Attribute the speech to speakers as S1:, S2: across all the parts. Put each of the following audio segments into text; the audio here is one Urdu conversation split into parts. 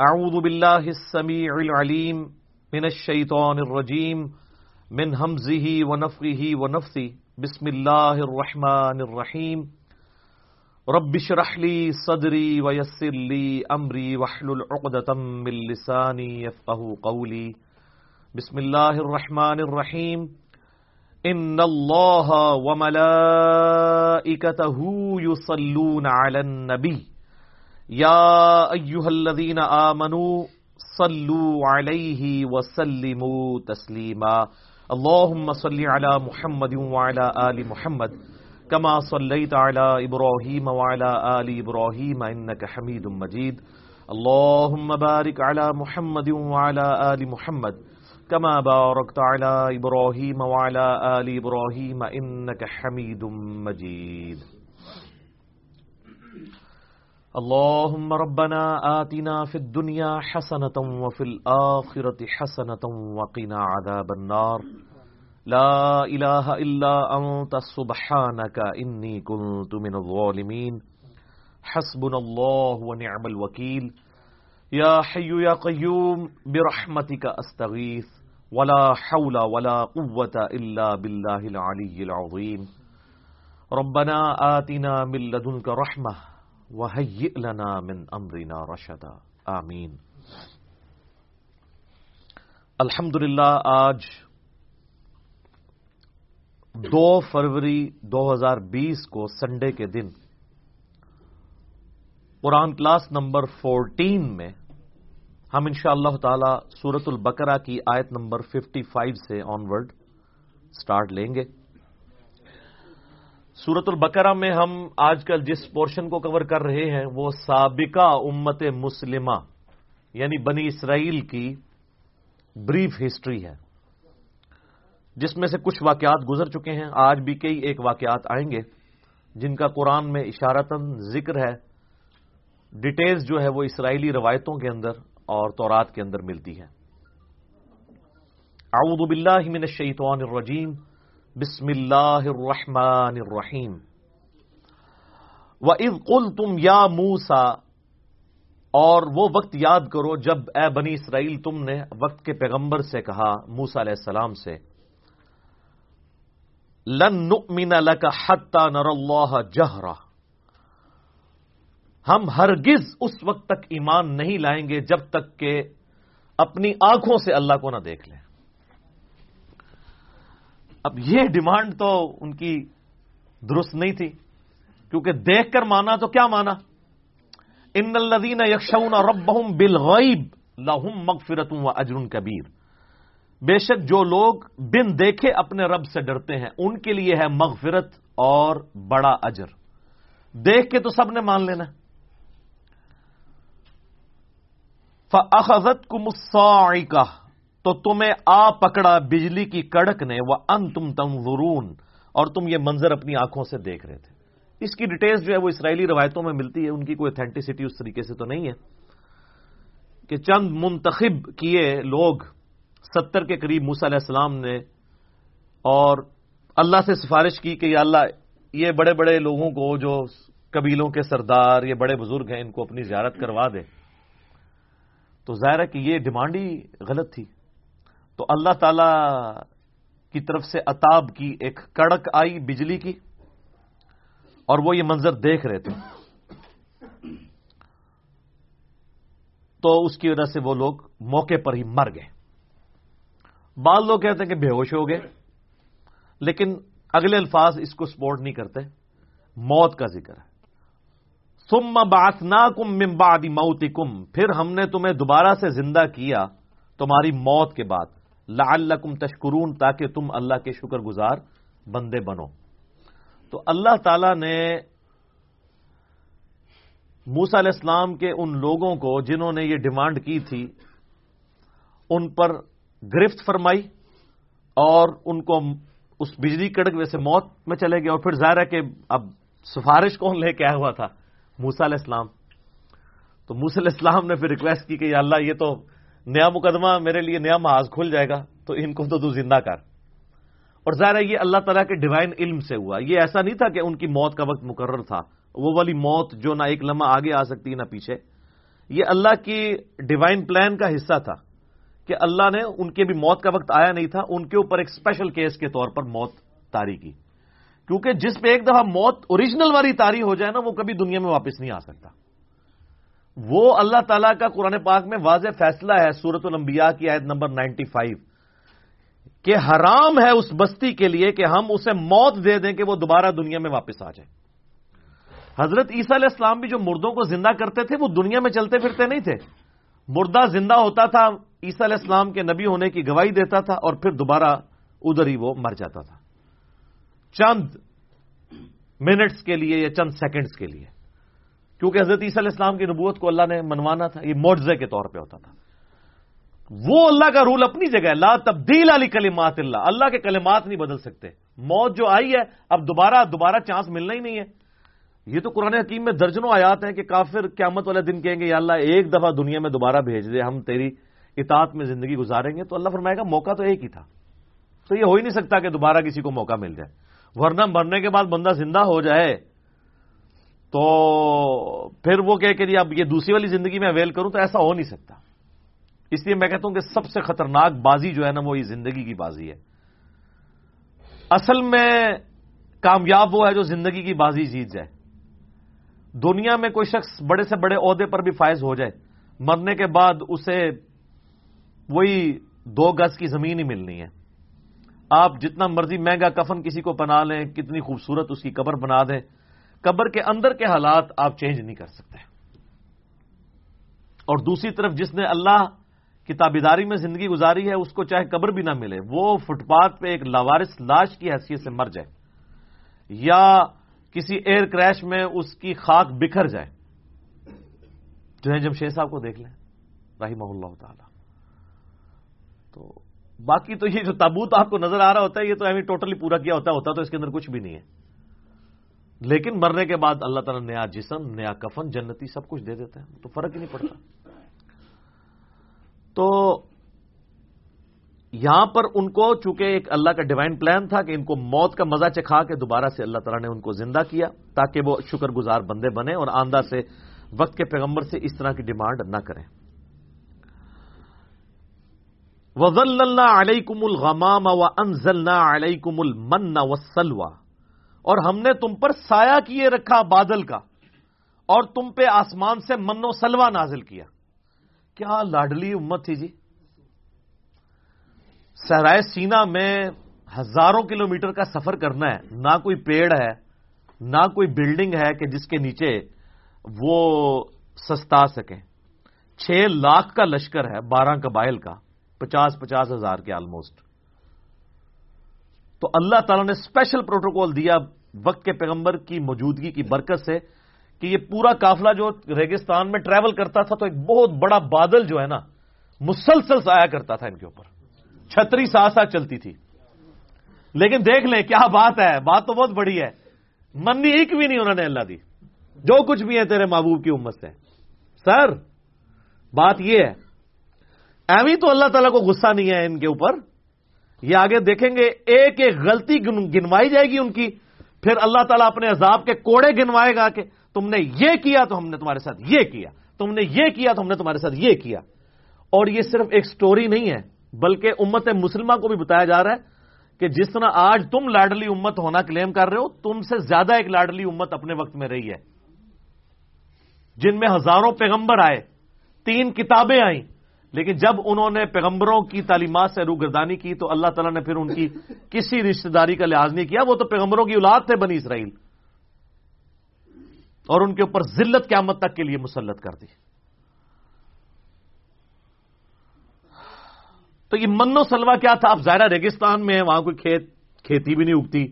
S1: اعوذ بالله السميع العليم من الشيطان الرجيم من همزه ونفخه ونفثه بسم الله الرحمن الرحيم رب اشرح لي صدري ويسر لي امري واحلل عقدة من لساني يفقهوا قولي بسم الله الرحمن الرحيم ان الله وملائكته يصلون على النبي يا أيها الذين آمنوا صلوا عليه وسلموا تسليما اللهم صل على محمد وعلى آل محمد كما صليت على إبراهيم وعلى آل إبراهيم إنك حميد مجيد اللهم بارك على محمد وعلى آل محمد كما باركت على إبراهيم وعلى آل إبراهيم إنك حميد مجيد اللهم ربنا آتنا في الدنيا حسنة وفي الآخرة حسنة وقنا عذاب النار. لا إله إلا أنت سبحانك إني كنت من الظالمين. حسبنا الله ونعم الوكيل. يا حي يا قيوم برحمتك أستغيث. ولا حول ولا قوة إلا بالله العلي العظيم. ربنا آتنا من لدنك رحمة وَهَيِّئْ لَنَا مِنْ أَمْرِنَا رَشَدًا. آمین. الحمدللہ، آج دو فروری دو ہزار بیس کو سنڈے کے دن قرآن کلاس نمبر فورٹین میں ہم انشاء اللہ تعالی سورت البقرہ کی آیت نمبر ففٹی فائیو سے آن ورڈ اسٹارٹ لیں گے۔ سورت البقرہ میں ہم آج کل جس پورشن کو کور کر رہے ہیں وہ سابقہ امت مسلمہ یعنی بنی اسرائیل کی بریف ہسٹری ہے۔ جس میں سے کچھ واقعات گزر چکے ہیں، آج بھی کئی ایک واقعات آئیں گے جن کا قرآن میں اشارتاً ذکر ہے۔ ڈیٹیلز جو ہے وہ اسرائیلی روایتوں کے اندر اور تورات کے اندر ملتی ہے اعوذ باللہ من الشیطان الرجیم۔ بسم اللہ الرحمن الرحیم. و از قل تم یا موسا اور وہ وقت یاد کرو جب اے بنی اسرائیل تم نے وقت کے پیغمبر سے کہا موسا علیہ السلام سے، لن نؤمن لك حتى نر اللہ جہرا. ہم ہرگز اس وقت تک ایمان نہیں لائیں گے جب تک کہ اپنی آنکھوں سے اللہ کو نہ دیکھ لیں۔ اب یہ ڈیمانڈ تو ان کی درست نہیں تھی، کیونکہ دیکھ کر مانا تو کیا مانا؟ ان الدین یکشون ربہم بالغیب لہم مغفرتوں و اجر کبیر۔ بے شک جو لوگ بن دیکھے اپنے رب سے ڈرتے ہیں، ان کے لیے ہے مغفرت اور بڑا اجر۔ دیکھ کے تو سب نے مان لینا۔ فخت کو تو تمہیں آ پکڑا بجلی کی کڑک نے وہ ان تم تم اور تم یہ منظر اپنی آنکھوں سے دیکھ رہے تھے۔ اس کی ڈیٹیلز جو ہے وہ اسرائیلی روایتوں میں ملتی ہے، ان کی کوئی اتھینٹسٹی اس طریقے سے تو نہیں ہے۔ کہ چند منتخب کیے لوگ، ستر کے قریب موسا علیہ السلام نے اور اللہ سے سفارش کی کہ یا اللہ، یہ بڑے بڑے لوگوں کو جو قبیلوں کے سردار، یہ بڑے بزرگ ہیں، ان کو اپنی زیارت کروا دے۔ تو ظاہر ہے کہ یہ ڈیمانڈ ہی غلط تھی۔ تو اللہ تعالی کی طرف سے اتاب کی ایک کڑک آئی بجلی کی اور وہ یہ منظر دیکھ رہے تھے۔ تو اس کی وجہ سے وہ لوگ موقع پر ہی مر گئے۔ بعض لوگ کہتے ہیں کہ بے ہوش ہو گئے، لیکن اگلے الفاظ اس کو سپورٹ نہیں کرتے۔ موت کا ذکر ہے۔ سم باسنا کم ممبادی موتی کم پھر ہم نے تمہیں دوبارہ سے زندہ کیا تمہاری موت کے بعد۔ لعلکم تشکرون تاکہ تم اللہ کے شکر گزار بندے بنو۔ تو اللہ تعالی نے موسا علیہ السلام کے ان لوگوں کو جنہوں نے یہ ڈیمانڈ کی تھی، ان پر گرفت فرمائی اور ان کو اس بجلی کڑک ویسے موت میں چلے گئے اور پھر ظاہر ہے کہ اب سفارش کون لے کے آیا ہوا تھا موسا علیہ السلام۔ تو موسا علیہ السلام نے پھر ریکویسٹ کی کہ یا اللہ یہ تو نیا مقدمہ میرے لیے نیا محاذ کھل جائے گا، تو ان کو تو تو زندہ کر۔ اور ظاہر ہے یہ اللہ تعالیٰ کے ڈیوائن علم سے ہوا۔ یہ ایسا نہیں تھا کہ ان کی موت کا وقت مقرر تھا۔ وہ والی موت جو نہ ایک لمحہ آگے آ سکتی، نہ پیچھے۔ یہ اللہ کی ڈیوائن پلان کا حصہ تھا کہ اللہ نے ان کے بھی موت کا وقت آیا نہیں تھا، ان کے اوپر ایک اسپیشل کیس کے طور پر موت تاری کی۔ کیونکہ جس پہ ایک دفعہ موت اوریجنل والی تاری ہو جائے نا، وہ کبھی دنیا میں واپس نہیں آ سکتا۔ وہ اللہ تعالیٰ کا قرآن پاک میں واضح فیصلہ ہے سورت الانبیاء کی آیت نمبر نائنٹی فائیو کہ حرام ہے اس بستی کے لیے کہ ہم اسے موت دے دیں کہ وہ دوبارہ دنیا میں واپس آ جائے حضرت عیسیٰ علیہ السلام بھی جو مردوں کو زندہ کرتے تھے وہ دنیا میں چلتے پھرتے نہیں تھے۔ مردہ زندہ ہوتا تھا، عیسیٰ علیہ السلام کے نبی ہونے کی گواہی دیتا تھا اور پھر دوبارہ ادھر ہی وہ مر جاتا تھا۔ چند منٹس کے لیے یا چند سیکنڈز کے لیے۔ کیونکہ حضرت عیسیٰ علیہ السلام کی نبوت کو اللہ نے منوانا تھا، یہ معجزے کے طور پہ ہوتا تھا۔ وہ اللہ کا رول اپنی جگہ ہے۔ لا تبدیل علی کلمات اللہ۔ اللہ کے کلمات نہیں بدل سکتے۔ موت جو آئی ہے، اب دوبارہ دوبارہ چانس ملنا ہی نہیں ہے۔ یہ تو قرآن حکیم میں درجنوں آیات ہیں کہ کافر قیامت والے دن کہیں گے، یا اللہ ایک دفعہ دنیا میں دوبارہ بھیج دے، ہم تیری اطاعت میں زندگی گزاریں گے۔ تو اللہ فرمائے گا، موقع تو ایک ہی تھا۔ تو یہ ہو ہی نہیں سکتا کہ دوبارہ کسی کو موقع مل جائے۔ ورنہ مرنے کے بعد بندہ زندہ ہو جائے۔ تو پھر وہ کہہ کہ جی اب یہ دوسری والی زندگی میں اویل کروں تو ایسا ہو نہیں سکتا۔ اس لیے میں کہتا ہوں کہ سب سے خطرناک بازی جو ہے نا وہ یہ زندگی کی بازی ہے۔ اصل میں کامیاب وہ ہے جو زندگی کی بازی جیت جائے۔ دنیا میں کوئی شخص بڑے سے بڑے عہدے پر بھی فائز ہو جائے، مرنے کے بعد اسے وہی دو گز کی زمین ہی ملنی ہے۔ آپ جتنا مرضی مہنگا کفن کسی کو بنا لیں، کتنی خوبصورت اس کی قبر بنا دیں قبر کے اندر کے حالات آپ چینج نہیں کر سکتے۔ اور دوسری طرف جس نے اللہ کی تابیداری میں زندگی گزاری ہے، اس کو چاہے قبر بھی نہ ملے، وہ فٹ پاتھ پہ ایک لاوارس لاش کی حیثیت سے مر جائے۔ یا کسی ایئر کریش میں اس کی خاک بکھر جائے۔ جو جمشید صاحب کو دیکھ لیں۔ رحمہ اللہ تعالی۔ تو باقی تو یہ جو تابوت آپ کو نظر آ رہا ہوتا ہے، یہ تو ایویں ٹوٹلی پورا کیا ہوتا ہوتا تو اس کے اندر کچھ بھی نہیں ہے۔ لیکن مرنے کے بعد اللہ تعالیٰ نیا جسم، نیا کفن، جنتی سب کچھ دے دیتے ہیں، تو فرق ہی نہیں پڑتا۔ تو یہاں پر ان کو، چونکہ ایک اللہ کا ڈیوائن پلان تھا کہ ان کو موت کا مزہ چکھا کے دوبارہ سے اللہ تعالیٰ نے ان کو زندہ کیا، تاکہ وہ شکر گزار بندے بنے اور آندہ سے وقت کے پیغمبر سے اس طرح کی ڈیمانڈ نہ کریں۔ وزل اللہ علیہ کم الغمام و انزل علیہ کم المن و سلوا اور ہم نے تم پر سایہ کیے رکھا بادل کا اور تم پہ آسمان سے من و سلوا نازل کیا۔ کیا لاڈلی امت تھی جی؟ سہرائے سینا میں ہزاروں کلومیٹر کا سفر کرنا ہے۔ نہ کوئی پیڑ ہے، نہ کوئی بلڈنگ ہے کہ جس کے نیچے وہ سستا سکیں۔ چھ لاکھ کا لشکر ہے، بارہ قبائل کا، پچاس پچاس ہزار کے آلموسٹ۔ تو اللہ تعالیٰ نے اسپیشل پروٹوکول دیا وقت کے پیغمبر کی موجودگی کی برکت سے کہ یہ پورا کافلا جو ریگستان میں ٹریول کرتا تھا تو ایک بہت بڑا بادل جو ہے نا، مسلسل آیا کرتا تھا ان کے اوپر۔ چھتری ساتھ ساتھ چلتی تھی۔ لیکن دیکھ لیں کیا بات ہے، بات تو بہت بڑی ہے۔ منی ایک بھی نہیں انہوں نے اللہ دی۔ جو کچھ بھی ہے تیرے محبوب کی امت سے۔ سر، بات یہ ہے۔ ایوی تو اللہ تعالیٰ کو غصہ نہیں ہے ان کے اوپر۔ یہ آگے دیکھیں گے، ایک ایک غلطی گنوائی جائے گی ان کی، پھر اللہ تعالیٰ اپنے عذاب کے کوڑے گنوائے گا کہ تم نے یہ کیا تو ہم نے تمہارے ساتھ یہ کیا، تم نے یہ کیا تو ہم نے تمہارے ساتھ یہ کیا۔ اور یہ صرف ایک سٹوری نہیں ہے، بلکہ امت مسلمہ کو بھی بتایا جا رہا ہے کہ جس طرح آج تم لاڈلی امت ہونا کلیم کر رہے ہو، تم سے زیادہ ایک لاڈلی امت اپنے وقت میں رہی ہے۔ جن میں ہزاروں پیغمبر آئے، تین کتابیں آئیں لیکن جب انہوں نے پیغمبروں کی تعلیمات سے روگردانی کی تو اللہ تعالیٰ نے پھر ان کی کسی رشتہ داری کا لحاظ نہیں کیا، وہ تو پیغمبروں کی اولاد تھے بنی اسرائیل۔ اور ان کے اوپر ذلت قیامت تک کے لیے مسلط کر دی۔ تو یہ من و سلوا کیا تھا؟ اب ظاہرہ ریگستان میں ہے، وہاں کوئی کھیت، کھیتی بھی نہیں اگتی۔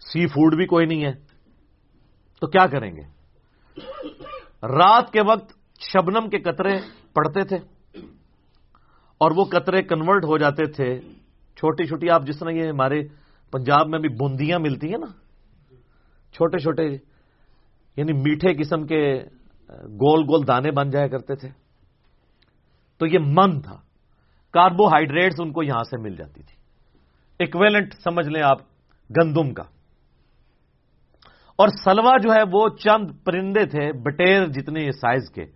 S1: سی فوڈ بھی کوئی نہیں ہے۔ تو کیا کریں گے؟ رات کے وقت شبنم کے قطرے پڑتے تھے اور وہ قطرے کنورٹ ہو جاتے تھے۔ چھوٹی چھوٹی آپ جس طرح یہ ہمارے پنجاب میں بھی بوندیاں ملتی ہیں نا، چھوٹے چھوٹے یعنی میٹھے قسم کے گول گول دانے بن جایا کرتے تھے۔ تو یہ من تھا۔ کاربوہائیڈریٹس ان کو یہاں سے مل جاتی تھی۔ اکویلنٹ سمجھ لیں آپ گندم کا۔ اور سلوا جو ہے وہ چند پرندے تھے، بٹیر جتنے سائز کے۔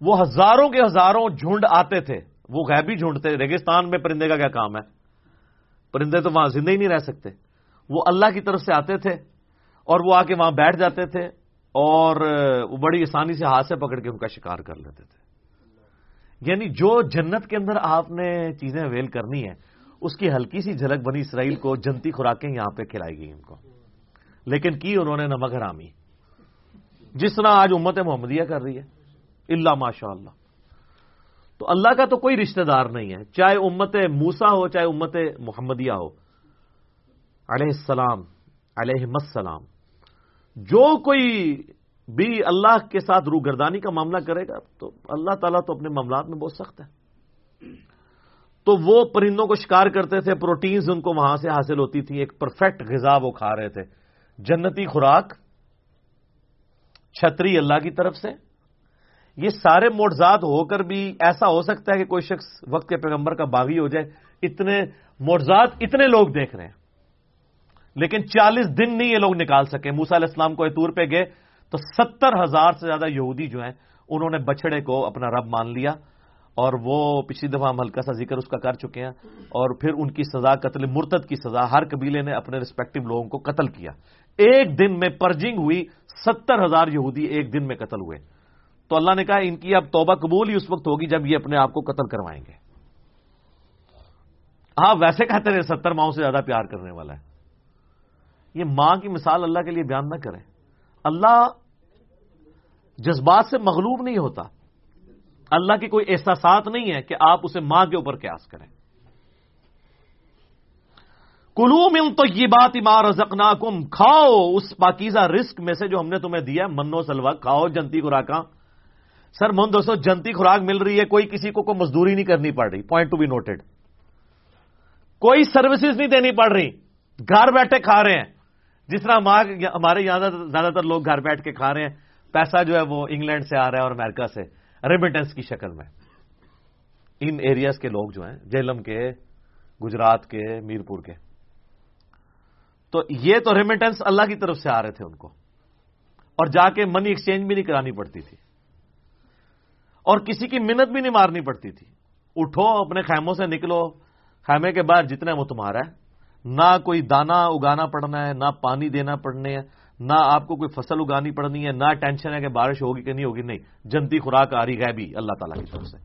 S1: وہ ہزاروں کے ہزاروں جھنڈ آتے تھے۔ وہ غیبی جھنڈ تھے۔ ریگستان میں پرندے کا کیا کام ہے؟ پرندے تو وہاں زندہ ہی نہیں رہ سکتے۔ وہ اللہ کی طرف سے آتے تھے اور وہ آ کے وہاں بیٹھ جاتے تھے اور وہ بڑی آسانی سے ہاتھ سے پکڑ کے ان کا شکار کر لیتے تھے۔ یعنی جو جنت کے اندر آپ نے چیزیں ویل کرنی ہے اس کی ہلکی سی جھلک بنی اسرائیل کو، جنتی خوراکیں یہاں پہ کھلائی گئی ان کو۔ لیکن کی انہوں نے نمک حرامی؟ جس طرح آج امت محمدیہ کر رہی ہے۔ اللہ ماشاء اللہ تو اللہ کا تو کوئی رشتہ دار نہیں ہے، چاہے امت موسا ہو، چاہے امت محمدیہ ہو۔ علیہ السلام علیہ السلام۔ جو کوئی بھی اللہ کے ساتھ روگردانی کا معاملہ کرے گا، تو اللہ تعالیٰ تو اپنے معاملات میں بہت سخت ہے۔ تو وہ پرندوں کو شکار کرتے تھے، پروٹینز ان کو وہاں سے حاصل ہوتی تھی ایک پرفیکٹ غذا وہ کھا رہے تھے۔ جنتی خوراک چھتری اللہ کی طرف سے یہ سارے موڑزاد ہو کر بھی ایسا ہو سکتا ہے کہ کوئی شخص وقت کے پیغمبر کا باغی ہو جائے۔ اتنے موڑزاد اتنے لوگ دیکھ رہے ہیں۔ لیکن چالیس دن نہیں یہ لوگ نکال سکے۔ موسا علیہ السلام کو اتور پہ گئے تو ستر ہزار سے زیادہ یہودی جو ہیں، انہوں نے بچڑے کو اپنا رب مان لیا اور وہ پچھلی دفعہ ہم ہلکا سا ذکر اس کا کر چکے ہیں۔ اور پھر ان کی سزا، قتل مرتد کی سزا، ہر قبیلے نے اپنے ریسپیکٹو لوگوں کو قتل کیا۔ ایک دن میں پرجنگ ہوئی، ستر ہزار یہودی ایک دن میں قتل ہوئے۔ تو اللہ نے کہا ان کی اب توبہ قبول ہی اس وقت ہوگی جب یہ اپنے آپ کو قتل کروائیں گے۔ ہاں ویسے کہتے رہے، ستر ماؤں سے زیادہ پیار کرنے والا ہے۔ یہ ماں کی مثال اللہ کے لیے بیان نہ کریں۔ اللہ جذبات سے مغلوب نہیں ہوتا۔ اللہ کی کوئی احساسات نہیں ہے کہ آپ اسے ماں کے اوپر قیاس کریں۔ کلو من تو یہ بات مار کم کھاؤ اس پاکیزہ رسک میں سے جو ہم نے تمہیں دیا منو سلوا، کھاؤ، جنتی خوراک سر من دوستو، جنتی خوراک مل رہی ہے، کوئی کسی کو کوئی مزدوری نہیں کرنی پڑ رہی پوائنٹ ٹو بی نوٹڈ کوئی سروسز نہیں دینی پڑ رہی، گھر بیٹھے کھا رہے ہیں۔ جس طرح ہمارے یہاں زیادہ تر لوگ گھر بیٹھ کے کھا رہے ہیں، پیسہ جو ہے وہ انگلینڈ سے آ رہا ہے اور امریکہ سے ریمیٹنس کی شکل میں۔ ان ایریاز کے لوگ جو ہیں، جیلم کے، گجرات کے، میرپور کے۔ تو یہ تو ریمیٹنس اللہ کی طرف سے آ رہے تھے ان کو۔ اور جا کے منی ایکسچینج بھی نہیں کرانی پڑتی تھی۔ اور کسی کی منت بھی نہیں مارنی پڑتی تھی۔ اٹھو، اپنے خیموں سے نکلو۔ خیمے کے بعد جتنا وہ تمہارا ہے۔ نہ کوئی دانا اگانا پڑنا ہے، نہ پانی دینا پڑنے ہے نہ آپ کو کوئی فصل اگانی پڑنی ہے، نہ ٹینشن ہے کہ بارش ہوگی کہ نہیں ہوگی۔ نہیں، جنتی خوراک آ رہی ہے بھی اللہ تعالیٰ کی طرف سے۔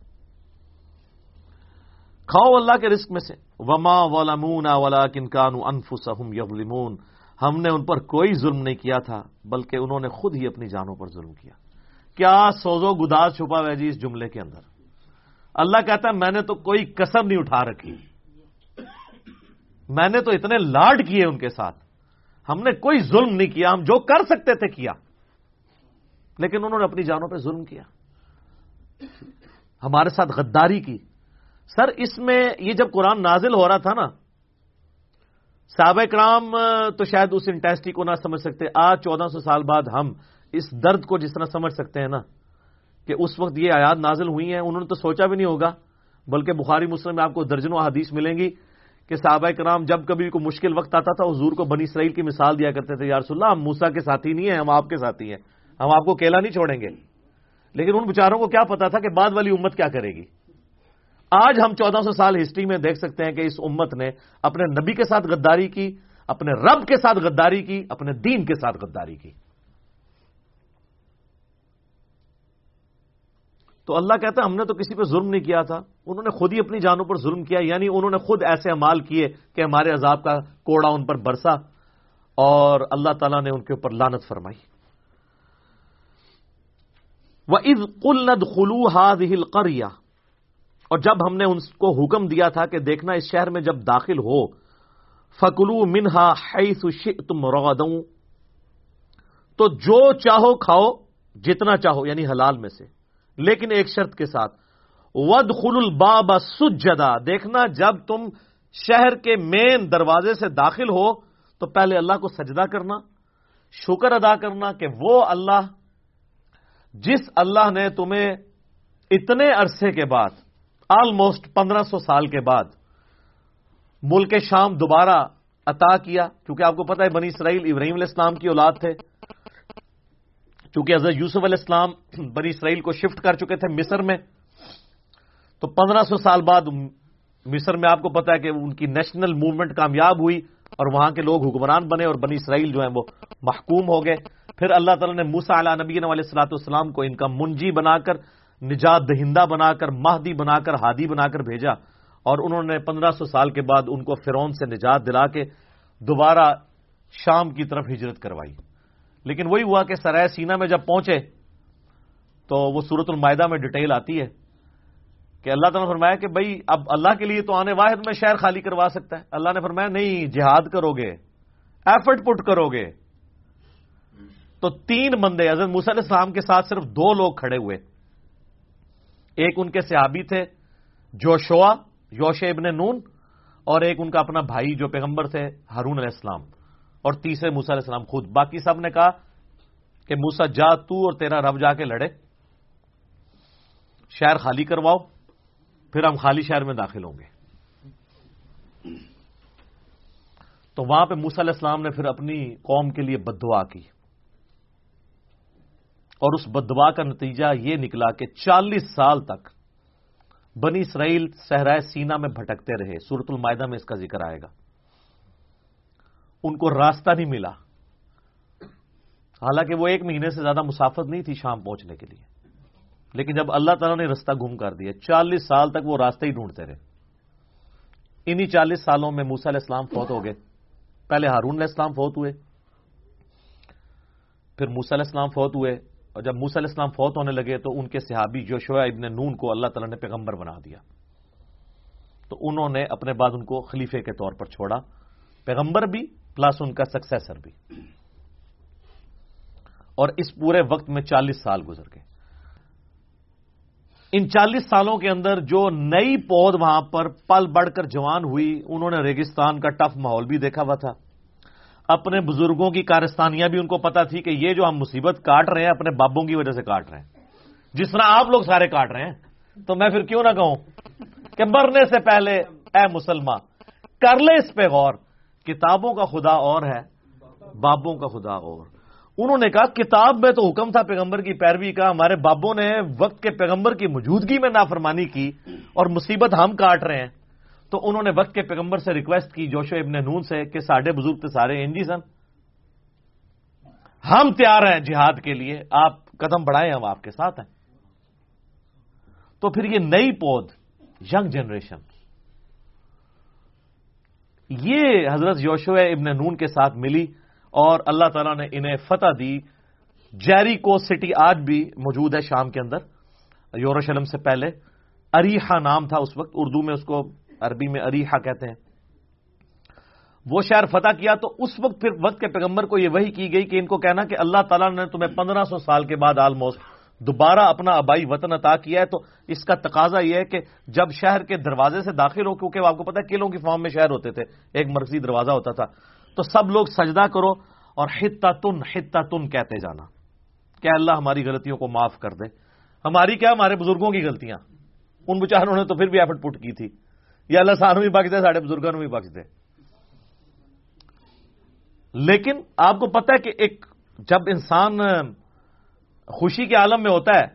S1: کھاؤ اللہ کے رزق میں سے۔ وما ولمون ولا کنکان انفسہم یظلمون ہم نے ان پر کوئی ظلم نہیں کیا تھا، بلکہ انہوں نے خود ہی اپنی جانوں پر ظلم کیا۔ کیا سوزو گداز چھپا ہوا جی اس جملے کے اندر؟ اللہ کہتا ہے، میں نے تو کوئی کسب نہیں اٹھا رکھی۔ میں نے تو اتنے لاڈ کیے ان کے ساتھ۔ ہم نے کوئی ظلم نہیں کیا، ہم جو کر سکتے تھے کیا۔ لیکن انہوں نے اپنی جانوں پہ ظلم کیا۔ ہمارے ساتھ غداری کی۔ سر، اس میں یہ جب قرآن نازل ہو رہا تھا نا، صحابہ کرام تو شاید اس انٹیسٹی کو نہ سمجھ سکتے، آج چودہ سو سال بعد ہم اس درد کو جس طرح سمجھ سکتے ہیں نا، کہ اس وقت یہ آیات نازل ہوئی ہیں، انہوں نے تو سوچا بھی نہیں ہوگا، بلکہ بخاری مسلم میں آپ کو درجنوں حدیث ملیں گی کہ صحابہ کرام جب کبھی کوئی مشکل وقت آتا تھا، حضور کو بنی اسرائیل کی مثال دیا کرتے تھے یار اللہ، ہم موسا کے ساتھی نہیں ہیں، ہم آپ کے ساتھی ہیں، ہم آپ کو کیلا نہیں چھوڑیں گے. لیکن ان بچاروں کو کیا پتا تھا کہ بعد والی امت کیا کرے گی؟ آج ہم چودہ سو سال ہسٹری میں دیکھ سکتے ہیں کہ اس امت نے اپنے نبی کے ساتھ غداری کی، اپنے رب کے ساتھ غداری کی، اپنے دین کے ساتھ غداری کی۔ تو اللہ کہتا ہے ہم نے تو کسی پہ ظلم نہیں کیا تھا۔ انہوں نے خود ہی اپنی جانوں پر ظلم کیا یعنی انہوں نے خود ایسے امال کیے کہ ہمارے عذاب کا کوڑا ان پر برسا اور اللہ تعالیٰ نے ان کے اوپر لانت فرمائی۔ وہ عز قلد خلو ہاد ہل اور جب ہم نے ان کو حکم دیا تھا کہ دیکھنا اس شہر میں جب داخل ہو فکلو منہا تم رو تو جو چاہو کھاؤ، جتنا چاہو یعنی حلال میں سے۔ لیکن ایک شرط کے ساتھ ود خل الباب سجدا۔ دیکھنا، جب تم شہر کے مین دروازے سے داخل ہو، تو پہلے اللہ کو سجدہ کرنا، شکر ادا کرنا کہ وہ اللہ، جس اللہ نے تمہیں اتنے عرصے کے بعد آلموسٹ پندرہ سو سال کے بعد، ملک شام دوبارہ عطا کیا، کیونکہ آپ کو پتا ہے، بنی اسرائیل ابراہیم علیہ السلام کی اولاد تھے۔ چونکہ حضرت یوسف علیہ السلام بنی اسرائیل کو شفٹ کر چکے تھے مصر میں، تو پندرہ سو سال بعد مصر میں آپ کو پتا ہے کہ ان کی نیشنل موومنٹ کامیاب ہوئی اور وہاں کے لوگ حکمران بنے اور بنی اسرائیل جو ہیں وہ محکوم ہو گئے۔ پھر اللہ تعالیٰ نے موسا علیہ نبی علیہ السلاۃ والسلام کو ان کا منجی بنا کر نجات دہندہ بنا کر مہدی بنا کر ہادی بنا کر بھیجا اور انہوں نے پندرہ سو سال کے بعد ان کو فرون سے نجات دلا کے دوبارہ شام کی طرف ہجرت کروائی۔ لیکن وہی ہوا کہ سرائے سینا میں جب پہنچے تو وہ سورت المائدہ میں ڈیٹیل آتی ہے کہ اللہ تعالیٰ نے فرمایا کہ بھائی اب اللہ کے لیے تو آنے واحد میں شہر خالی کروا سکتا ہے۔ اللہ نے فرمایا نہیں، جہاد کرو گے ایفرٹ پٹ کرو گے۔ تو تین بندے، حضرت موسی علیہ السلام کے ساتھ صرف دو لوگ کھڑے ہوئے۔ ایک ان کے صحابی تھے جوشوا یوش ابن نون، اور ایک ان کا اپنا بھائی جو پیغمبر تھے، ہارون علیہ السلام۔ اور تیسرے موسا علیہ السلام خود۔ باقی سب نے کہا کہ موسا جا تو اور تیرا رب جا کے لڑے۔ شہر خالی کرواؤ، پھر ہم خالی شہر میں داخل ہوں گے۔ تو وہاں پہ موسا علیہ السلام نے پھر اپنی قوم کے لیے بدعا کی۔ اور اس بدوا کا نتیجہ یہ نکلا کہ چالیس سال تک بنی اسرائیل صحرائے سینا میں بھٹکتے رہے۔ سورت المائدہ میں اس کا ذکر آئے گا۔ ان کو راستہ نہیں ملا۔ حالانکہ وہ ایک مہینے سے زیادہ مسافت نہیں تھی شام پہنچنے کے لیے۔ لیکن جب اللہ تعالیٰ نے رستہ گم کر دیا، چالیس سال تک وہ راستے ہی ڈھونڈتے رہے۔ انہی چالیس سالوں میں موسا علیہ السلام فوت ہو گئے۔ پہلے ہارون علیہ السلام فوت ہوئے۔ پھر موسا علیہ السلام فوت ہوئے۔ اور جب موسا علیہ السلام فوت ہونے لگے تو ان کے صحابی جو ابن نون کو اللہ تعالیٰ نے پیغمبر بنا دیا۔ تو انہوں نے اپنے بعد ان کو خلیفے کے طور پر چھوڑا۔ پیغمبر بھی پلس ان کا سکسیسر بھی۔ اور اس پورے وقت میں چالیس سال گزر گئے۔ ان چالیس سالوں کے اندر جو نئی پود وہاں پر پل بڑھ کر جوان ہوئی، انہوں نے ریگستان کا ٹف ماحول بھی دیکھا ہوا تھا۔ اپنے بزرگوں کی کارستانیاں بھی ان کو پتا تھی کہ یہ جو ہم مصیبت کاٹ رہے ہیں، اپنے بابوں کی وجہ سے کاٹ رہے ہیں۔ جس طرح آپ لوگ سارے کاٹ رہے ہیں، تو میں پھر کیوں نہ کہوں کہ مرنے سے پہلے، اے مسلمان، کر لے اس پہ غور۔ کتابوں کا خدا اور ہے، بابوں کا خدا اور۔ انہوں نے کہا، کتاب میں تو حکم تھا پیغمبر کی پیروی کا، ہمارے بابوں نے وقت کے پیغمبر کی موجودگی میں نافرمانی کی اور مصیبت ہم کاٹ رہے ہیں۔ تو انہوں نے وقت کے پیغمبر سے ریکویسٹ کی، جوشو ابن نون سے، کہ ساڈے بزرگ تھے سارے انجی سن۔ ہم تیار ہیں جہاد کے لیے۔ آپ قدم بڑھائیں، ہم آپ کے ساتھ ہیں۔ تو پھر یہ نئی پود ینگ جنریشن یہ حضرت یوشو ابن نون کے ساتھ ملی اور اللہ تعالیٰ نے انہیں فتح دی۔ جیری کو سٹی آج بھی موجود ہے شام کے اندر یوروشلم سے پہلے۔ اریحا نام تھا اس وقت، اردو میں اس کو عربی میں اریحا کہتے ہیں۔ وہ شہر فتح کیا تو اس وقت پھر وقت کے پیغمبر کو یہ وہی کی گئی کہ ان کو کہنا کہ اللہ تعالیٰ نے تمہیں پندرہ سو سال کے بعد آلموسٹ دوبارہ اپنا آبائی وطن عطا کیا ہے، تو اس کا تقاضا یہ ہے کہ جب شہر کے دروازے سے داخل ہو، کیونکہ آپ کو پتا ہے قلعوں کی فارم میں شہر ہوتے تھے، ایک مرکزی دروازہ ہوتا تھا، تو سب لوگ سجدہ کرو اور حتہ تن حتہ تن کہتے جانا کیا اللہ ہماری غلطیوں کو معاف کر دے۔ ہماری کیا؟ ہمارے بزرگوں کی غلطیاں۔ ان بچاروں نے تو پھر بھی ایفٹ پٹ کی تھی۔ یا اللہ سانو بھی بخش دے سارے بزرگوں بھی بخش دے۔ لیکن آپ کو پتا ہے کہ ایک، جب انسان خوشی کے عالم میں ہوتا ہے،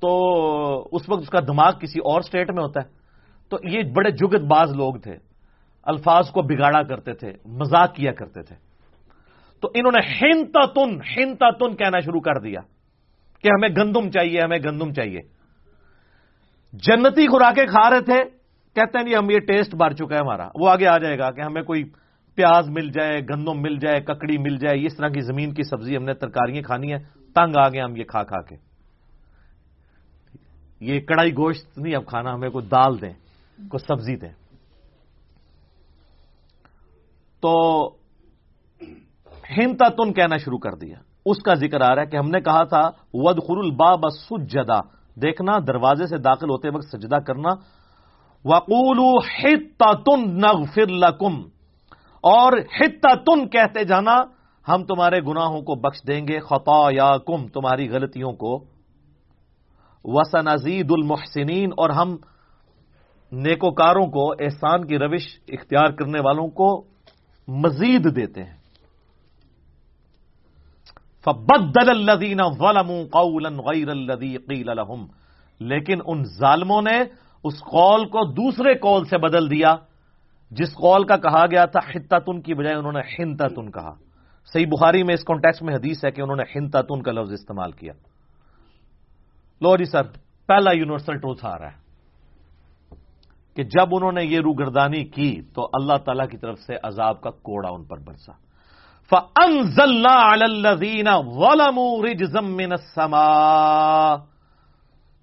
S1: تو اس وقت اس کا دماغ کسی اور سٹیٹ میں ہوتا ہے۔ تو یہ بڑے جگت باز لوگ تھے، الفاظ کو بگاڑا کرتے تھے مزاق کیا کرتے تھے۔ تو انہوں نے ہنتا تن ہنتا تن کہنا شروع کر دیا کہ ہمیں گندم چاہیے، ہمیں گندم چاہیے۔ جنتی خوراکیں کھا رہے تھے، کہتے ہیں جی ہم یہ ٹیسٹ بار چکا ہے ہمارا۔ وہ آگے آ جائے گا کہ ہمیں کوئی پیاز مل جائے، گندم مل جائے، ککڑی مل جائے، اس طرح کی زمین کی سبزی ہم نے ترکاریاں کھانی ہے تنگ آ گئے ہم یہ کھا کھا کے۔ یہ کڑائی گوشت نہیں، اب کھانا، ہمیں کوئی دال دیں، کوئی سبزی دیں۔ تو ہنتا تن کہنا شروع کر دیا۔ اس کا ذکر آ رہا ہے کہ ہم نے کہا تھا ود خر الباب سجدا۔ دیکھنا، دروازے سے داخل ہوتے وقت سجدہ کرنا۔ وقول تن نغفر لکم اور ہتا تن کہتے جانا ہم تمہارے گناہوں کو بخش دیں گے خطا یا کم تمہاری غلطیوں کو۔ وسن عزید المحسنین اور ہم نیکوکاروں کو، احسان کی روش اختیار کرنے والوں کو مزید دیتے ہیں۔ فبدل الذین ظلموا قولا غیر الذی قیل لهم۔ لیکن ان ظالموں نے اس قول کو دوسرے قول سے بدل دیا، جس قول کا کہا گیا تھا، حتتن کی بجائے انہوں نے ہنتتن کہا۔ صحیح بخاری میں اس کانٹیکس میں حدیث ہے کہ انہوں نے ہنتتن کا لفظ استعمال کیا۔ لو جی سر، پہلا یونیورسل ٹروتھ آ رہا ہے کہ جب انہوں نے یہ روگردانی کی تو اللہ تعالی کی طرف سے عذاب کا کوڑا ان پر برسا۔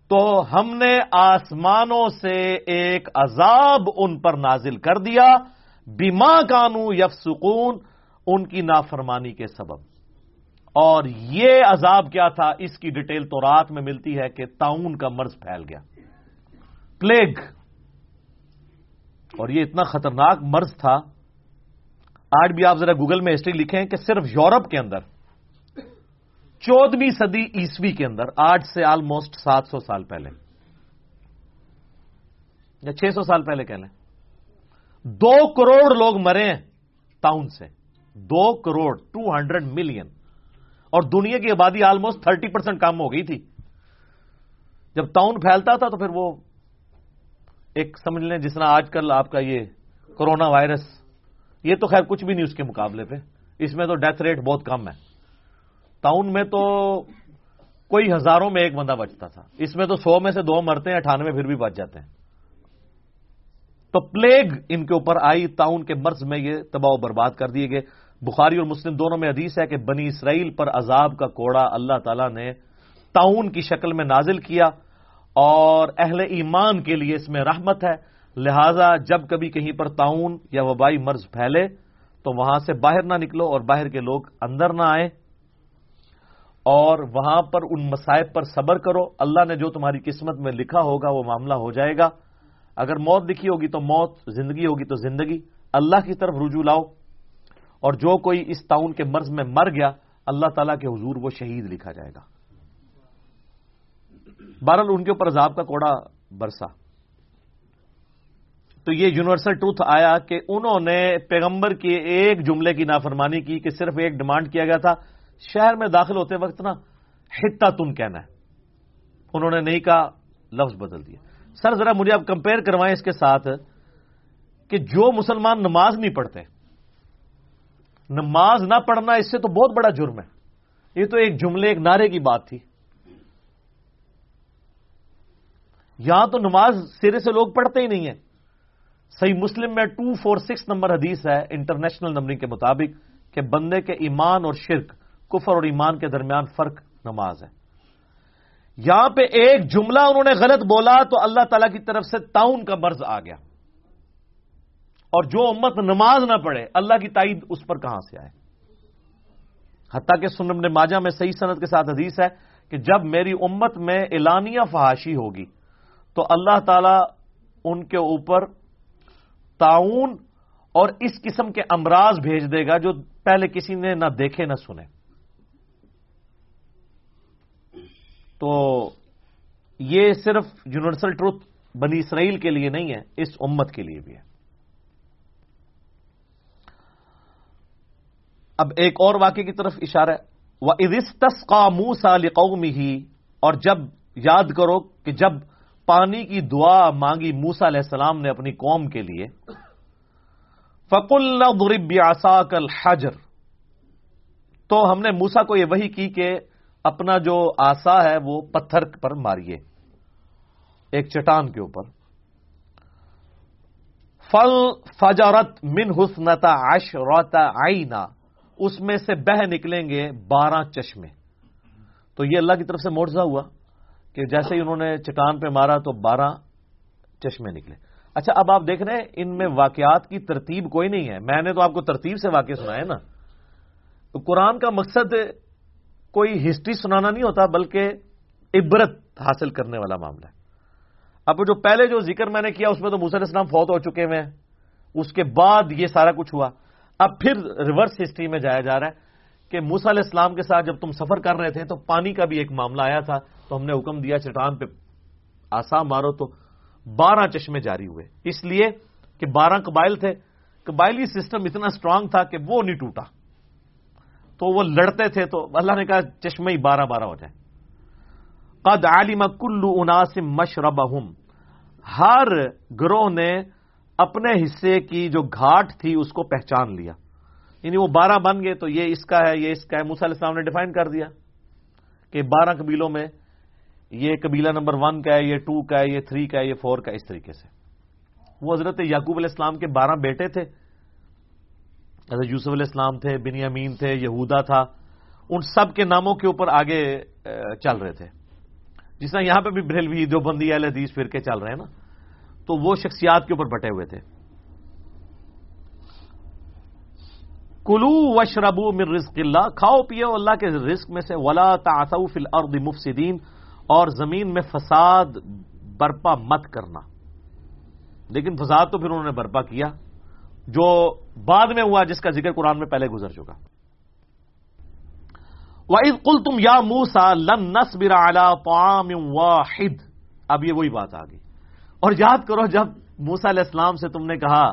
S1: تو ہم نے آسمانوں سے ایک عذاب ان پر نازل کر دیا۔ بیما کانو یف سکون ان کی نافرمانی کے سبب۔ اور یہ عذاب کیا تھا؟ اس کی ڈیٹیل تو رات میں ملتی ہے کہ تعاون کا مرض پھیل گیا۔ پلیگ۔ اور یہ اتنا خطرناک مرض تھا۔ آج بھی آپ ذرا گوگل میں ہسٹری لکھیں کہ صرف یورپ کے اندر، چودہویں صدی عیسوی کے اندر، آج سے آلموسٹ سات سو سال پہلے۔ یا چھ سو سال پہلے کہہ لیں۔ دو کروڑ لوگ مرے ہیں ٹاؤن سے۔ دو کروڑ ٹو ہنڈریڈ ملین اور دنیا کی آبادی آلموسٹ تھرٹی پرسینٹ کم ہو گئی تھی۔ جب ٹاؤن پھیلتا تھا تو پھر وہ ایک سمجھ لیں جس طرح آج کل آپ کا یہ کرونا وائرس، یہ تو خیر کچھ بھی نہیں اس کے مقابلے پہ۔ اس میں تو ڈیتھ ریٹ بہت کم ہے۔ ٹاؤن میں تو کوئی ہزاروں میں ایک بندہ بچتا تھا۔ اس میں تو سو میں سے دو مرتے ہیں، اٹھانوے پھر بھی بچ جاتے ہیں۔ تو پلیگ ان کے اوپر آئی ٹاؤن کے مرض میں یہ تباہ و برباد کر دیے گئے۔ بخاری اور مسلم دونوں میں حدیث ہے کہ بنی اسرائیل پر عذاب کا کوڑا اللہ تعالی نے تعاون کی شکل میں نازل کیا اور اہل ایمان کے لیے اس میں رحمت ہے۔ لہذا جب کبھی کہیں پر تعاون یا وبائی مرض پھیلے تو وہاں سے باہر نہ نکلو اور باہر کے لوگ اندر نہ آئیں۔ اور وہاں پر ان مسائب پر صبر کرو۔ اللہ نے جو تمہاری قسمت میں لکھا ہوگا وہ معاملہ ہو جائے گا۔ اگر موت لکھی ہوگی تو موت، زندگی ہوگی تو زندگی۔ اللہ کی طرف رجوع لاؤ۔ اور جو کوئی اس تعاون کے مرض میں مر گیا، اللہ تعالیٰ کے حضور وہ شہید لکھا جائے گا۔ بہرحال ان کے اوپر عذاب کا کوڑا برسا۔ تو یہ یونیورسل ٹروتھ آیا کہ انہوں نے پیغمبر کے ایک جملے کی نافرمانی کی کہ صرف ایک ڈیمانڈ کیا گیا تھا، شہر میں داخل ہوتے وقت نا ہتا تن کہنا ہے۔ انہوں نے نہیں کہا، لفظ بدل دیا۔ سر ذرا مجھے آپ کمپیئر کروائیں اس کے ساتھ کہ جو مسلمان نماز نہیں پڑھتے، نماز نہ پڑھنا اس سے تو بہت بڑا جرم ہے۔ یہ تو ایک جملے، ایک نعرے کی بات تھی۔ یہاں تو نماز سرے سے لوگ پڑھتے ہی نہیں ہیں۔ صحیح مسلم میں ٹو فور سکس نمبر حدیث ہے انٹرنیشنل نمبرنگ کے مطابق کہ بندے کے ایمان اور شرک، کفر اور ایمان کے درمیان فرق نماز ہے۔ یہاں پہ ایک جملہ انہوں نے غلط بولا تو اللہ تعالی کی طرف سے تعاون کا مرض آ گیا۔ اور جو امت نماز نہ پڑھے، اللہ کی تائید اس پر کہاں سے آئے؟ حتیٰ کہ سنم نے ماجہ میں صحیح صنعت کے ساتھ حدیث ہے کہ جب میری امت میں اعلانیہ فحاشی ہوگی تو اللہ تعالی ان کے اوپر تعاون اور اس قسم کے امراض بھیج دے گا جو پہلے کسی نے نہ دیکھے نہ سنے۔ تو یہ صرف یونیورسل ٹروتھ بنی اسرائیل کے لیے نہیں ہے، اس امت کے لیے بھی ہے۔ اب ایک اور واقعے کی طرف اشارہ وہ ادستس کا منہ سال قومی ہی اور جب یاد کرو کہ جب پانی کی دعا مانگی موسا علیہ السلام نے اپنی قوم کے لیے فکل غرب آسا کل حجر تو ہم نے موسا کو یہ وہی کی کہ اپنا جو آسا ہے وہ پتھر پر ماریے، ایک چٹان کے اوپر۔ فل فجرت من حسنتا عشرتا آئینہ اس میں سے بہ نکلیں گے بارہ چشمے۔ تو یہ اللہ کی طرف سے موڑزہ ہوا کہ جیسے ہی انہوں نے چٹان پہ مارا تو بارہ چشمے نکلے۔ اچھا اب آپ دیکھ رہے ہیں، ان میں واقعات کی ترتیب کوئی نہیں ہے۔ میں نے تو آپ کو ترتیب سے واقع سنا ہے نا۔ تو قرآن کا مقصد کوئی ہسٹری سنانا نہیں ہوتا، بلکہ عبرت حاصل کرنے والا معاملہ ہے۔ اب جو پہلے جو ذکر میں نے کیا، اس میں تو علیہ اسلام فوت ہو چکے ہوئے ہیں۔ اس کے بعد یہ سارا کچھ ہوا۔ اب پھر ریورس ہسٹری میں جایا جا رہا ہے کہ موسا علیہ السلام کے ساتھ جب تم سفر کر رہے تھے، تو پانی کا بھی ایک معاملہ آیا تھا۔ تو ہم نے حکم دیا چٹان پہ آسا مارو۔ تو بارہ چشمے جاری ہوئے۔ اس لیے کہ بارہ قبائل تھے۔ قبائلی سسٹم اتنا اسٹرانگ تھا کہ وہ نہیں ٹوٹا۔ تو وہ لڑتے تھے تو اللہ نے کہا چشمے ہی بارہ بارہ ہو جائے۔ قد عالم کلو اناسم مشرب ہر گروہ نے اپنے حصے کی جو گھاٹ تھی اس کو پہچان لیا۔ یعنی وہ بارہ بن گئے تو یہ اس کا ہے، یہ اس کا ہے۔ علیہ السلام نے ڈیفائن کر دیا کہ بارہ قبیلوں میں یہ قبیلہ نمبر ون کا ہے، یہ ٹو کا ہے، یہ تھری کا ہے، یہ فور کا اس طریقے سے۔ وہ حضرت یعقوب علیہ السلام کے بارہ بیٹے تھے۔ حضرت یوسف علیہ السلام تھے، بنیامین تھے، یہودا تھا، ان سب کے ناموں کے اوپر آگے چل رہے تھے۔ جس طرح یہاں پہ بھی بریلوی جو بندی اہل حدیث پھر کے چل رہے ہیں نا، تو وہ شخصیات کے اوپر بٹے ہوئے تھے۔ کلو وشربو من رزق اللہ، کھاؤ، پیو، اللہ کے رزق میں سے، ولا فی الارض مفسدین، اور زمین میں فساد، برپا مت کرنا۔ لیکن فساد تو پھر انہوں نے برپا کیا۔ جو بعد میں ہوا جس کا ذکر قرآن میں پہلے گزر چکا۔ وَإِذْ قُلْتُمْ يَا مُوسَى لَن نَصْبِرَ عَلَى طَعَامٍ وَاحِدٍ۔ اب یہ وہی بات آ گئی۔ اور یاد کرو جب موسا علیہ السلام سے تم نے کہا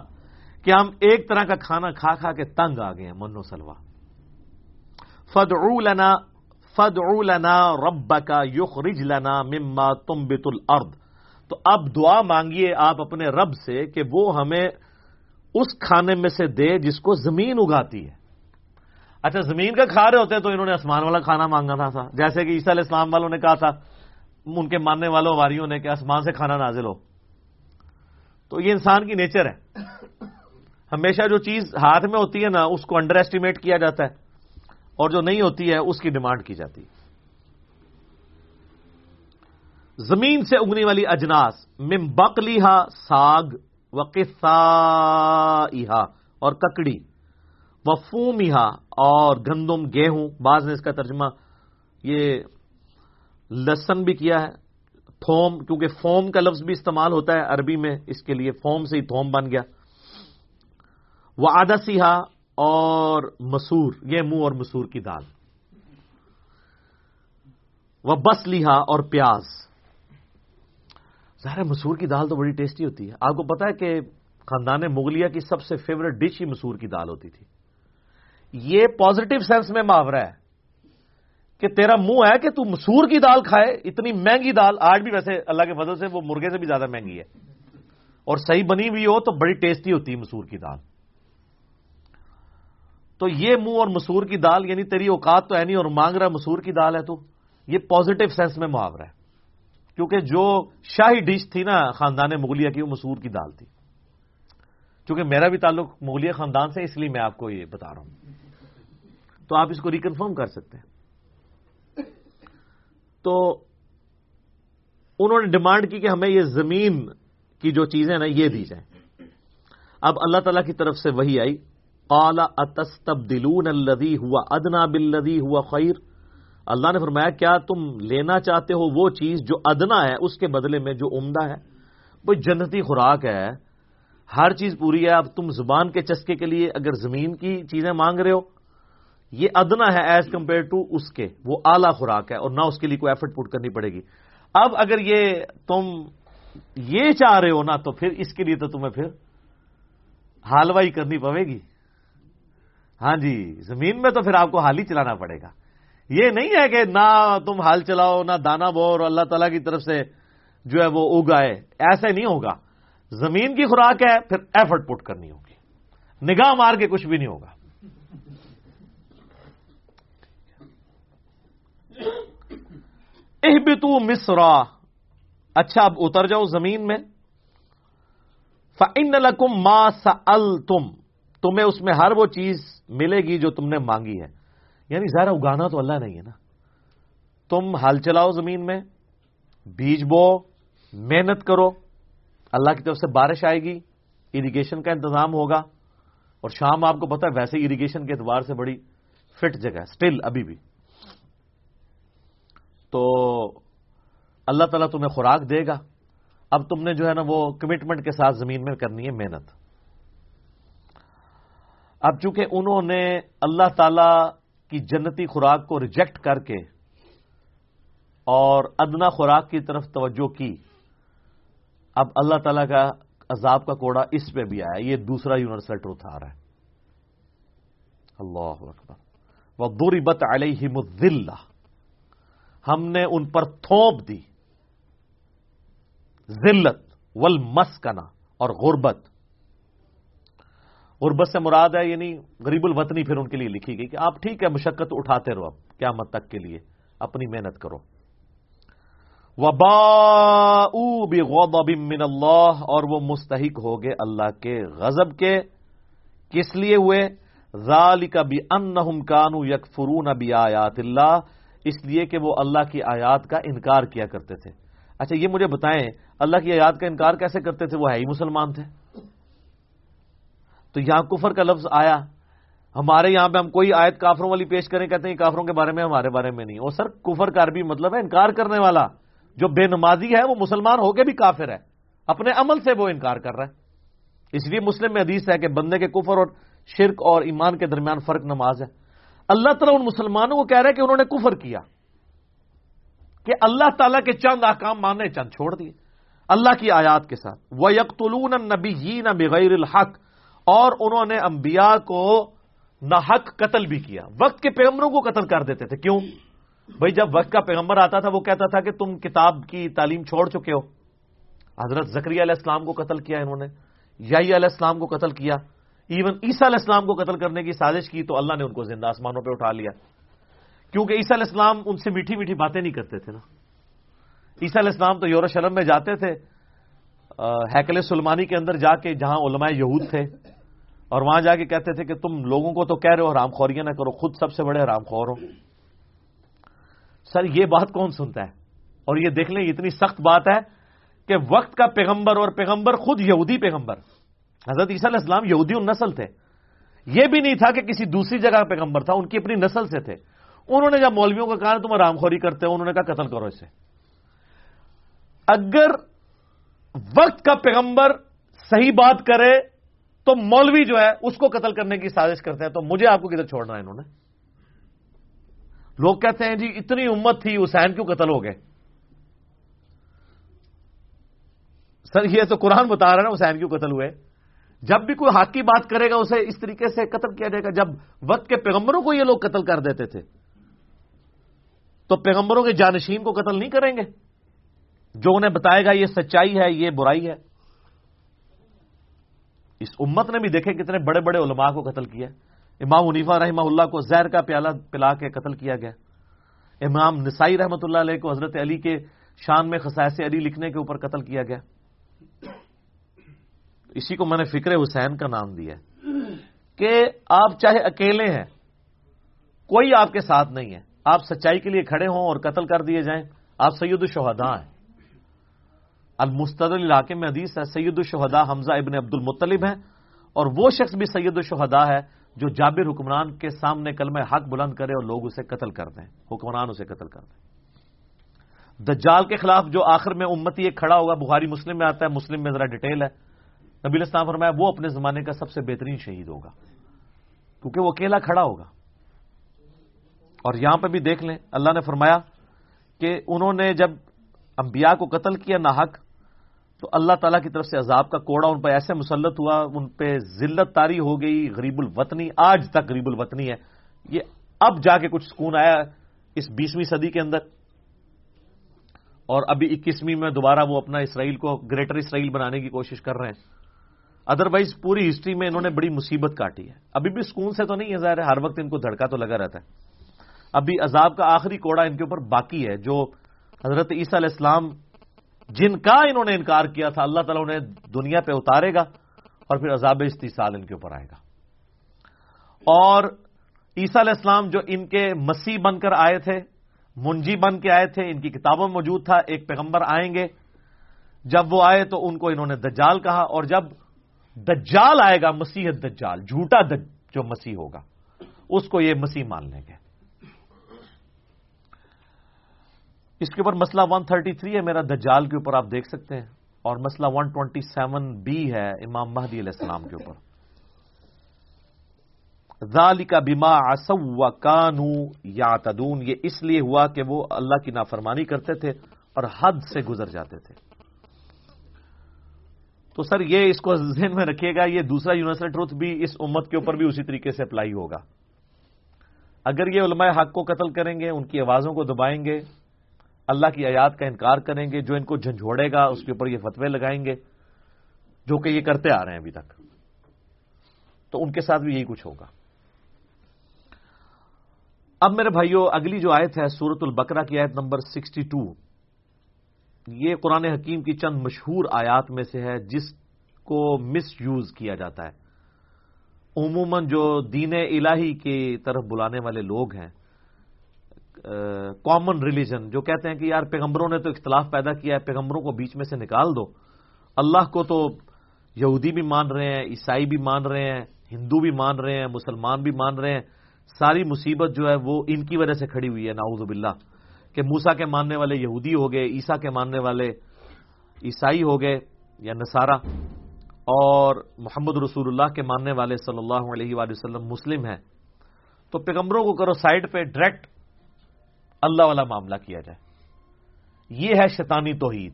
S1: کہ ہم ایک طرح کا کھانا کھا کھا کے تنگ آ گئے ہیں، منو سلوا فد لنا فد لنا رب کا یخ رج لنا مما تم بت الرد تو اب دعا مانگیے آپ اپنے رب سے کہ وہ ہمیں اس کھانے میں سے دے جس کو زمین اگاتی ہے۔ اچھا زمین کا کھا رہے ہوتے تو انہوں نے آسمان والا کھانا مانگا تھا جیسے کہ عیسیٰ علیہ السلام والوں نے کہا تھا، ان کے ماننے والوں، واریوں نے کہ آسمان سے کھانا نازل ہو۔ تو یہ انسان کی نیچر ہے۔ ہمیشہ جو چیز ہاتھ میں ہوتی ہے نا، اس کو انڈر ایسٹیمیٹ کیا جاتا ہے۔ اور جو نہیں ہوتی ہے، اس کی ڈیمانڈ کی جاتی ہے۔ زمین سے اگنے والی اجناس مم بکلیحا ساگ و اور ککڑی و اور گندم گیہوں، بعض نے اس کا ترجمہ یہ لسن بھی کیا ہے، تھوم، کیونکہ فوم کا لفظ بھی استعمال ہوتا ہے عربی میں، اس کے لیے فوم سے ہی تھوم بن گیا۔ وہ آدھا سیاہ اور مسور، یہ منہ اور مسور کی دال۔ وہ بس لیہا اور پیاز۔ ظاہر مسور کی دال تو بڑی ٹیسٹی ہوتی ہے۔ آپ کو پتا ہے کہ خاندان مغلیہ کی سب سے فیوریٹ ڈش ہی مسور کی دال ہوتی تھی۔ یہ پازیٹو سینس میں محاورہ ہے کہ تیرا منہ ہے کہ تو مسور کی دال کھائے، اتنی مہنگی دال۔ آج بھی ویسے اللہ کے فضل سے وہ مرغے سے بھی زیادہ مہنگی ہے۔ اور صحیح بنی ہوئی ہو تو بڑی ٹیسٹی ہوتی ہے مسور کی دال۔ تو یہ منہ اور مسور کی دال یعنی تیری اوقات تو ہے نہیں اور مانگ رہا مسور کی دال ہے تو یہ پازیٹو سینس میں محاورہ ہے۔ کیونکہ جو شاہی ڈش تھی نا خاندان مغلیہ کی، وہ مسور کی دال تھی۔ کیونکہ میرا بھی تعلق مغلیہ خاندان سے، اس لیے میں آپ کو یہ بتا رہا ہوں۔ تو آپ اس کو ریکنفرم کر سکتے ہیں۔ تو انہوں نے ڈیمانڈ کی کہ ہمیں یہ زمین کی جو چیزیں نا، یہ دی جائیں۔ اب اللہ تعالی کی طرف سے وہی آئی۔ قال اتستبدلون الذي ہوا ادنا بالذي ہوا خیر اللہ نے فرمایا، کیا تم لینا چاہتے ہو وہ چیز جو ادنا ہے، اس کے بدلے میں جو عمدہ ہے؟ وہ جنتی خوراک ہے۔ ہر چیز پوری ہے۔ اب تم زبان کے چسکے کے لیے اگر زمین کی چیزیں مانگ رہے ہو، یہ ادنا ہے ایز کمپیئر ٹو اس کے۔ وہ اعلی خوراک ہے اور نہ اس کے لیے کوئی ایفرٹ پٹ کرنی پڑے گی۔ اب اگر یہ تم یہ چاہ رہے ہو نا، تو پھر اس کے لیے تو تمہیں پھر حالوائی کرنی پڑے گی۔ ہاں جی زمین میں تو پھر آپ کو حال ہی چلانا پڑے گا۔ یہ نہیں ہے کہ نہ تم حال چلاؤ، نہ دانا بو اور اللہ تعالیٰ کی طرف سے جو ہے وہ اگائے۔ ایسے نہیں ہوگا۔ زمین کی خوراک ہے، پھر ایفرٹ پٹ کرنی ہوگی۔ نگاہ مار کے کچھ بھی نہیں ہوگا۔ اہبتو مصرا۔ اچھا اب اتر جاؤ زمین میں۔ فن لکم ما سألتم۔ تمہیں اس میں ہر وہ چیز ملے گی جو تم نے مانگی ہے۔ یعنی ظاہر اگانا تو اللہ نہیں ہے نا۔ تم ہل چلاؤ زمین میں، بیج بو، محنت کرو۔ اللہ کی طرف سے بارش آئے گی اریگیشن کا انتظام ہوگا۔ اور شام آپ کو پتا ہے، ویسے اریگیشن کے اعتبار سے بڑی فٹ جگہ ہے۔ اسٹل ابھی بھی۔ تو اللہ تعالیٰ تمہیں خوراک دے گا۔ اب تم نے جو ہے نا وہ کمٹمنٹ کے ساتھ زمین میں کرنی ہے محنت۔ اب چونکہ انہوں نے اللہ تعالی کی جنتی خوراک کو ریجیکٹ کر کے اور ادنا خوراک کی طرف توجہ کی۔ اب اللہ تعالی کا عذاب کا کوڑا اس پہ بھی آیا، یہ دوسرا یونیورسل ٹروتھ آ رہا ہے۔ اللہ اکبر۔ وہ دوری بت علیہ ہم نے ان پر تھوپ دی۔ ذلت ول مسکنا اور غربت۔ غربت سے مراد ہے یعنی غریب الوطنی پھر ان کے لیے لکھی گئی کہ آپ ٹھیک ہے، مشقت اٹھاتے رہو، اب کیا مت تک کے لیے اپنی محنت کرو۔ وبا من اللہ، اور وہ مستحق ہو گئے اللہ کے غضب کے۔ کس لیے ہوئے؟ ذال کا بھی ان کانو یک فرون ابی آیات اللہ، اس لیے کہ وہ اللہ کی آیات کا انکار کیا کرتے تھے۔ اچھا یہ مجھے بتائیں، اللہ کی آیات کا انکار کیسے کرتے تھے؟ وہ ہے ہی مسلمان تھے۔ تو یہاں کفر کا لفظ آیا۔ ہمارے یہاں پہ ہم کوئی آیت کافروں والی پیش کریں، کہتے ہیں کافروں کے بارے میں، ہمارے بارے میں نہیں۔ اور سر، کفر کا عربی مطلب ہے انکار کرنے والا۔ جو بے نمازی ہے، وہ مسلمان ہو کے بھی کافر ہے۔ اپنے عمل سے وہ انکار کر رہا ہے۔ اس لیے مسلم میں حدیث ہے کہ بندے کے کفر اور شرک اور ایمان کے درمیان فرق نماز ہے۔ اللہ تعالیٰ ان مسلمانوں کو کہہ رہے کہ انہوں نے کفر کیا۔ کہ اللہ تعالیٰ کے چند احکام مانے چند چھوڑ دیے۔ اللہ کی آیات کے ساتھ وہ یکتلون نبی بغیر الحق۔ اور انہوں نے انبیاء کو نہ حق قتل بھی کیا۔ وقت کے پیغمبروں کو قتل کر دیتے تھے۔ کیوں؟ بھائی، جب وقت کا پیغمبر آتا تھا، وہ کہتا تھا کہ تم کتاب کی تعلیم چھوڑ چکے ہو۔ حضرت زکری علیہ السلام کو قتل کیا انہوں نے یائی علیہ السلام کو قتل کیا۔ ایون عیسیٰ علیہ السلام کو قتل کرنے کی سازش کی تو اللہ نے ان کو زندہ آسمانوں پہ اٹھا لیا۔ کیونکہ عیسیٰ علیہ السلام ان سے میٹھی میٹھی باتیں نہیں کرتے تھے نا۔ عیسیٰ علیہ السلام تو یورشلم میں جاتے تھے ہیکل سلمانی کے اندر جا کے، جہاں علماء یہود تھے۔ اور وہاں جا کے کہتے تھے کہ تم لوگوں کو تو کہہ رہے ہو حرام خوریاں نہ کرو، خود سب سے بڑے حرام خور ہو۔ سر، یہ بات کون سنتا ہے؟ اور یہ دیکھ لیں اتنی سخت بات ہے کہ وقت کا پیغمبر اور پیغمبر خود یہودی پیغمبر۔ حضرت عیسیٰ علیہ السلام یہودی نسل تھے۔ یہ بھی نہیں تھا کہ کسی دوسری جگہ پیغمبر تھا، ان کی اپنی نسل سے تھے۔ انہوں نے جب مولویوں کا کہا، تم رام خوری کرتے ہو، انہوں نے کہا، قتل کرو اسے۔ اگر وقت کا پیغمبر صحیح بات کرے تو مولوی جو ہے اس کو قتل کرنے کی سازش کرتے ہیں تو مجھے آپ کو کدھر چھوڑنا ہے انہوں نے؟ لوگ کہتے ہیں جی اتنی امت تھی، حسین کیوں قتل ہو گئے؟ سر، یہ تو قرآن بتا رہا ہے نا حسین کیوں قتل ہوئے؟ جب بھی کوئی حق کی بات کرے گا، اسے اس طریقے سے قتل کیا جائے گا۔ جب وقت کے پیغمبروں کو یہ لوگ قتل کر دیتے تھے، تو پیغمبروں کے جانشین کو قتل نہیں کریں گے؟ جو انہیں بتائے گا یہ سچائی ہے، یہ برائی ہے۔ اس امت نے بھی دیکھے کتنے بڑے بڑے علماء کو قتل کیا امام منیفا رحمہ اللہ کو زہر کا پیالہ پلا کے قتل کیا گیا۔ امام نسائی رحمۃ اللہ علیہ کو حضرت علی کے شان میں خسائے علی لکھنے کے اوپر قتل کیا گیا۔ اسی کو میں نے فکر حسین کا نام دیا کہ آپ چاہے اکیلے ہیں، کوئی آپ کے ساتھ نہیں ہے۔ آپ سچائی کے لیے کھڑے ہوں اور قتل کر دیے جائیں۔ آپ سید الشہداء ہیں۔ المستد علاقے میں حدیث ہے، سید الشہداء حمزہ ابن عبد المطلب ہیں۔ اور وہ شخص بھی سید الشہداء ہے جو جابر حکمران کے سامنے کلمہ حق بلند کرے اور لوگ اسے قتل کر دیں، حکمران اسے قتل کر دیں۔ دجال کے خلاف جو آخر میں امتی ایک کھڑا ہوگا، بخاری مسلم میں آتا ہے، مسلم میں ذرا ڈیٹیل ہے۔ نبی اسلام فرمایا، وہ اپنے زمانے کا سب سے بہترین شہید ہوگا، کیونکہ وہ اکیلا کھڑا ہوگا۔ اور یہاں پہ بھی دیکھ لیں، اللہ نے فرمایا کہ انہوں نے جب انبیاء کو قتل کیا نہ حق تو اللہ تعالیٰ کی طرف سے عذاب کا کوڑا ان پہ ایسے مسلط ہوا، ان پہ ذلت تاری ہو گئی، غریب الوطنی، آج تک غریب الوطنی ہے۔ یہ اب جا کے کچھ سکون آیا اس بیسویں صدی کے اندر۔ اور ابھی اکیسویں میں دوبارہ وہ اپنا اسرائیل کو گریٹر اسرائیل بنانے کی کوشش کر رہے ہیں۔ ادروائز پوری ہسٹری میں انہوں نے بڑی مصیبت کاٹی ہے۔ ابھی بھی سکون سے تو نہیں ہے، ظاہر ہے ہر وقت ان کو دھڑکا تو لگا رہتا ہے۔ ابھی عذاب کا آخری کوڑا ان کے اوپر باقی ہے، جو حضرت عیسیٰ علیہ السلام جن کا انہوں نے انکار کیا تھا، اللہ تعالیٰ انہیں دنیا پہ اتارے گا اور پھر عذاب استیصال ان کے اوپر آئے گا۔ اور عیسیٰ علیہ السلام جو ان کے مسیح بن کر آئے تھے، منجی بن کے آئے تھے، ان کی کتابوں میں موجود تھا، ایک پیغمبر آئیں گے۔ جب وہ آئے تو ان کو انہوں نے دجال کہا، اور جب دجال آئے گا، مسیح دجال، جھوٹا جو مسیح ہوگا، اس کو یہ مسیح مان لیں گے۔ اس کے اوپر مسئلہ 133 ہے، میرا دجال کے اوپر آپ دیکھ سکتے ہیں۔ اور مسئلہ 127 بی ہے امام مہدی علیہ السلام کے اوپر۔ ذالی کا بیما و کانو یا تدون یہ اس لیے ہوا کہ وہ اللہ کی نافرمانی کرتے تھے اور حد سے گزر جاتے تھے۔ تو سر، یہ اس کو ذہن میں رکھیے گا، یہ دوسرا یونیورسل ٹروتھ بھی اس امت کے اوپر بھی اسی طریقے سے اپلائی ہوگا۔ اگر یہ علماء حق کو قتل کریں گے، ان کی آوازوں کو دبائیں گے اللہ کی آیات کا انکار کریں گے، جو ان کو جھنجھوڑے گا، اس کے اوپر یہ فتوے لگائیں گے، جو کہ یہ کرتے آ رہے ہیں ابھی تک۔ تو ان کے ساتھ بھی یہی کچھ ہوگا۔ اب میرے بھائیوں اگلی جو آیت ہے سورت البکرا کی آیت نمبر سکسٹی ٹو۔ یہ قرآن حکیم کی چند مشہور آیات میں سے ہے، جس کو مس یوز کیا جاتا ہے۔ عموماً جو دین الہی کی طرف بلانے والے لوگ ہیں کامن ریلیجن جو کہتے ہیں کہ یار پیغمبروں نے تو اختلاف پیدا کیا ہے، پیغمبروں کو بیچ میں سے نکال دو۔ اللہ کو تو یہودی بھی مان رہے ہیں، عیسائی بھی مان رہے ہیں، ہندو بھی مان رہے ہیں، مسلمان بھی مان رہے ہیں۔ ساری مصیبت جو ہے وہ ان کی وجہ سے کھڑی ہوئی ہے ناؤز باللہ۔ کہ موسا کے ماننے والے یہودی ہو گئے عیسا کے ماننے والے عیسائی ہو گئے یا نصارہ۔ اور محمد رسول اللہ کے ماننے والے صلی اللہ علیہ وآلہ وسلم مسلم ہیں۔ تو پیغمبروں کو کرو سائڈ پہ ڈائریکٹ اللہ والا معاملہ کیا جائے۔ یہ ہے شیطانی توحید۔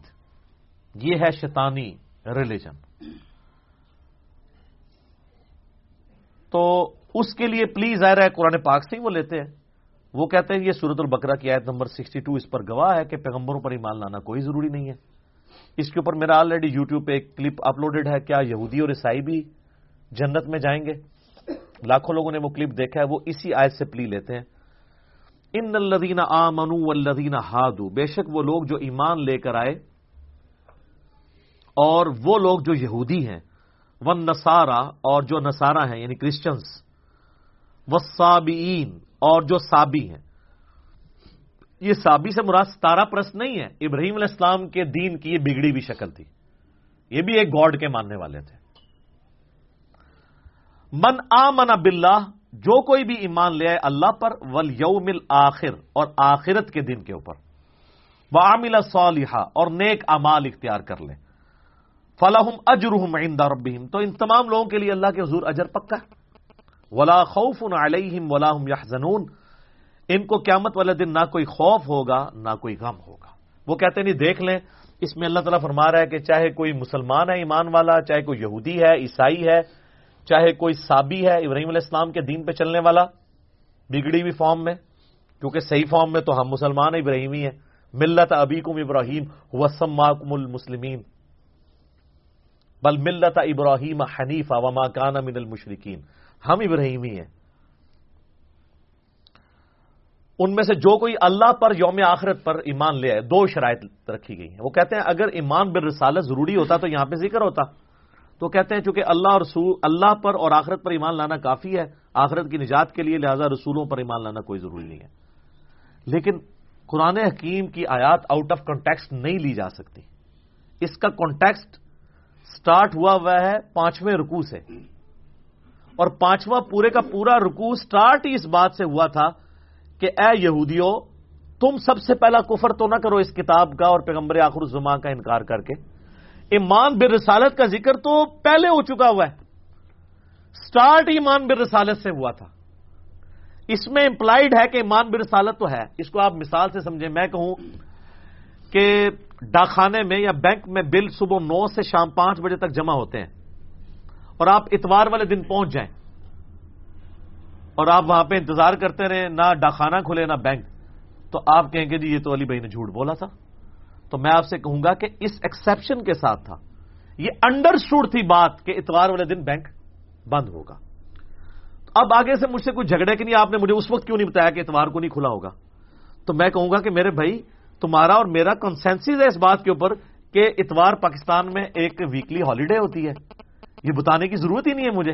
S1: یہ ہے شیطانی ریلیجن تو اس کے لیے پلیز ظاہر ہے قرآن پاک سے ہی وہ لیتے ہیں۔ وہ کہتے ہیں یہ سورت البکرا کی آیت نمبر سکسٹی ٹو اس پر گواہ ہے کہ پیغمبروں پر ایمان لانا کوئی ضروری نہیں ہے۔ اس کے اوپر میرا آلریڈی یوٹیوب پہ ایک کلپ اپلوڈڈ ہے، کیا یہودی اور عیسائی بھی جنت میں جائیں گے؟ لاکھوں لوگوں نے وہ کلپ دیکھا ہے، وہ اسی آیت سے پلی لیتے ہیں۔ ان الدین آ منو الدین ہادو بے شک وہ لوگ جو ایمان لے کر آئے اور وہ لوگ جو یہودی ہیں ون نسارا اور جو نسارا ہیں یعنی کرسچنس وسابین اور جو سابی ہیں۔ یہ سابی سے مراد ستارہ پرست نہیں ہے ابراہیم علیہ السلام کے دین کی یہ بگڑی بھی شکل تھی۔ یہ بھی ایک گاڈ کے ماننے والے تھے۔ من آ من جو کوئی بھی ایمان لے آئے اللہ پر ول یوم آخر اور آخرت کے دن کے اوپر۔ وہ عامل صالحہ اور نیک امال اختیار کر لے۔ فلاحم اجرحم عند ربہم تو ان تمام لوگوں کے لیے اللہ کے حضور اجر پکا ہے۔ ولا خوف علیہم ولا هم يحزنون۔ ان کو قیامت والے دن نہ کوئی خوف ہوگا، نہ کوئی غم ہوگا۔ وہ کہتے نہیں، دیکھ لیں، اس میں اللہ تعالیٰ فرما رہا ہے کہ چاہے کوئی مسلمان ہے ایمان والا، چاہے کوئی یہودی ہے، عیسائی ہے چاہے کوئی سابی ہے ابراہیم علیہ السلام کے دین پہ چلنے والا، بگڑی ہوئی فارم میں، کیونکہ صحیح فارم میں تو ہم مسلمان ابراہیمی ہیں۔ ملت ابیکم ابراہیم وسم المسلمین۔ بل ملت ابراہیم حنیفہ وما کان من المشرقین ہم ابراہیمی ہیں۔ ان میں سے جو کوئی اللہ پر یوم آخرت پر ایمان لے آئے، دو شرائط رکھی گئی ہیں۔ وہ کہتے ہیں، اگر ایمان بر ضروری ہوتا تو یہاں پہ ذکر ہوتا۔ تو کہتے ہیں چونکہ اللہ اور رسول اللہ پر اور آخرت پر ایمان لانا کافی ہے، آخرت کی نجات کے لیے لہذا رسولوں پر ایمان لانا کوئی ضروری نہیں ہے۔ لیکن قرآن حکیم کی آیات آؤٹ آف کانٹیکسٹ نہیں لی جا سکتی۔ اس کا کانٹیکسٹ سٹارٹ ہوا ہوا ہے پانچویں رکو سے۔ اور پانچواں پورے کا پورا رکو سٹارٹ ہی اس بات سے ہوا تھا کہ اے یہودیوں، تم سب سے پہلا کفر تو نہ کرو اس کتاب کا اور پیغمبر آخر الزما کا انکار کر کے۔ ایمان بر رسالت کا ذکر تو پہلے ہو چکا ہوا ہے۔ سٹارٹ ایمان بر رسالت سے ہوا تھا۔ اس میں امپلائڈ ہے کہ ایمان بر رسالت تو ہے۔ اس کو آپ مثال سے سمجھیں۔ میں کہوں کہ ڈاکخانے میں یا بینک میں بل صبح نو سے شام پانچ بجے تک جمع ہوتے ہیں۔ اور آپ اتوار والے دن پہنچ جائیں۔ اور آپ وہاں پہ انتظار کرتے رہے نہ ڈاکخانہ کھلے، نہ بینک۔ تو آپ کہیں گے جی یہ تو علی بھائی نے جھوٹ بولا تھا۔ تو میں آپ سے کہوں گا کہ اس ایکسپشن کے ساتھ تھا۔ یہ انڈرسٹوڈ تھی بات کہ اتوار والے دن بینک بند ہوگا۔ اب آگے سے مجھ سے کچھ جھگڑے کہ نہیں، آپ نے مجھے اس وقت کیوں نہیں بتایا کہ اتوار کو نہیں کھلا ہوگا؟ تو میں کہوں گا کہ میرے بھائی، تمہارا اور میرا کنسینس ہے اس بات کے اوپر کہ اتوار پاکستان میں ایک ویکلی ہالیڈے ہوتی ہے۔ یہ بتانے کی ضرورت ہی نہیں ہے مجھے۔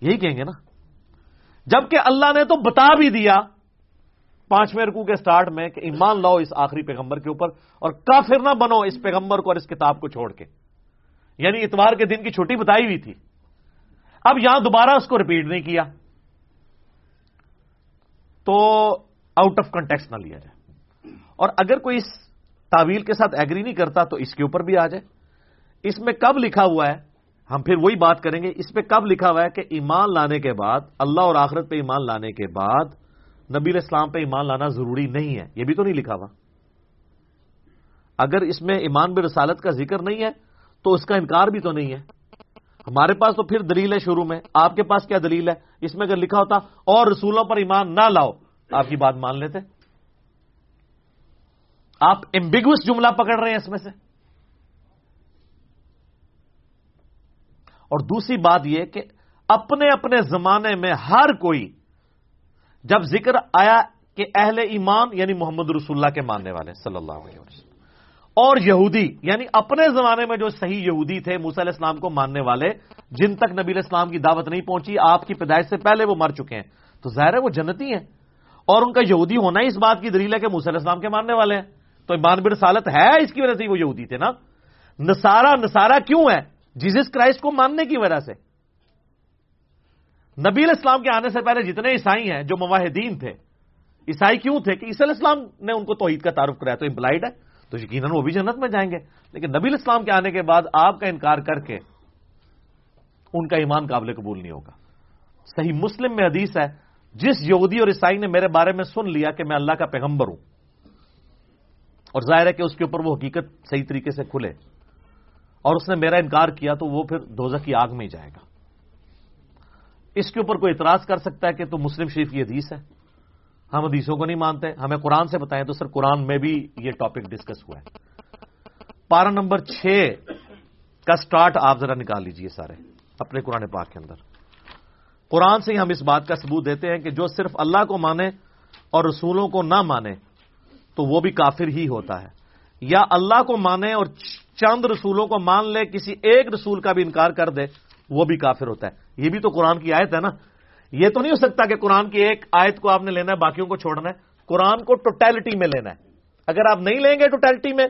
S1: یہی کہیں گے نا۔ جبکہ اللہ نے تو بتا بھی دیا پانچویں رکو کے سٹارٹ میں کہ ایمان لاؤ اس آخری پیغمبر کے اوپر اور کافر نہ بنو اس پیغمبر کو اور اس کتاب کو چھوڑ کے۔ یعنی اتوار کے دن کی چھٹی بتائی ہوئی تھی۔ اب یہاں دوبارہ اس کو ریپیٹ نہیں کیا۔ تو آؤٹ آف کنٹیکس نہ لیا جائے۔ اور اگر کوئی اس تعویل کے ساتھ ایگری نہیں کرتا تو اس کے اوپر بھی آ جائے۔ اس میں کب لکھا ہوا ہے؟ ہم پھر وہی بات کریں گے۔ اس پہ کب لکھا ہوا ہے کہ ایمان لانے کے بعد، اللہ اور آخرت پہ ایمان لانے کے بعد نبی اسلام پہ ایمان لانا ضروری نہیں ہے، یہ بھی تو نہیں لکھا ہوا۔ اگر اس میں ایمان بے رسالت کا ذکر نہیں ہے، تو اس کا انکار بھی تو نہیں ہے۔ ہمارے پاس تو پھر دلیل ہے شروع میں، آپ کے پاس کیا دلیل ہے؟ اس میں اگر لکھا ہوتا، اور رسولوں پر ایمان نہ لاؤ، آپ کی بات مان لیتے۔ آپ ایمبیگوس جملہ پکڑ رہے ہیں اس میں سے۔ اور دوسری بات یہ کہ اپنے اپنے زمانے میں ہر کوئی جب ذکر آیا کہ اہل ایمان یعنی محمد رسول اللہ کے ماننے والے صلی اللہ علیہ وسلم، اور یہودی یعنی اپنے زمانے میں جو صحیح یہودی تھے، موسی علیہ السلام کو ماننے والے، جن تک نبی علیہ السلام کی دعوت نہیں پہنچی، آپ کی پیدائش سے پہلے وہ مر چکے ہیں۔ تو ظاہر ہے وہ جنتی ہیں۔ اور ان کا یہودی ہونا ہی اس بات کی دلیل ہے کہ موسی علیہ السلام کے ماننے والے ہیں۔ تو ایمان بر سالت ہے اس کی وجہ سے وہ یہودی تھے نا؟ نسارا نسارا کیوں ہے جیزس کرائسٹ کو ماننے کی وجہ سے۔ نبی علیہ السلام کے آنے سے پہلے جتنے عیسائی ہیں جو مواحدین تھے، عیسائی کیوں تھے؟ کہ عیسی علیہ السلام نے ان کو توحید کا تعارف کرایا، تو امپلائڈ ہے، تو یقیناً وہ بھی جنت میں جائیں گے۔ لیکن نبی علیہ السلام کے آنے کے بعد آپ کا انکار کر کے ان کا ایمان قابل قبول نہیں ہوگا۔ صحیح مسلم میں حدیث ہے، جس یہودی اور عیسائی نے میرے بارے میں سن لیا کہ میں اللہ کا پیغمبر ہوں، اور ظاہر ہے کہ اس کے اوپر وہ حقیقت صحیح طریقے سے کھلے، اور اس نے میرا انکار کیا تو وہ پھر دوزہ کی آگ میں ہی جائے گا۔ اس کے اوپر کوئی اعتراض کر سکتا ہے کہ تو مسلم شریف کی حدیث ہے؟ ہم حدیثوں کو نہیں مانتے، ہمیں قرآن سے بتائیں تو سر قرآن میں بھی یہ ٹاپک ڈسکس ہوا ہے۔ پارا نمبر چھ کا سٹارٹ آپ ذرا نکال لیجیے سارے، اپنے قرآن پاک کے اندر۔ قرآن سے ہی ہم اس بات کا ثبوت دیتے ہیں کہ جو صرف اللہ کو مانے اور رسولوں کو نہ مانے، تو وہ بھی کافر ہی ہوتا ہے۔ یا اللہ کو مانے اور چند رسولوں کو مان لے، کسی ایک رسول کا بھی انکار کر دے وہ بھی کافر ہوتا ہے۔ یہ بھی تو قرآن کی آیت ہے نا۔ یہ تو نہیں ہو سکتا کہ قرآن کی ایک آیت کو آپ نے لینا ہے، باقیوں کو چھوڑنا ہے۔ قرآن کو ٹوٹیلٹی میں لینا ہے۔ اگر آپ نہیں لیں گے ٹوٹیلٹی میں،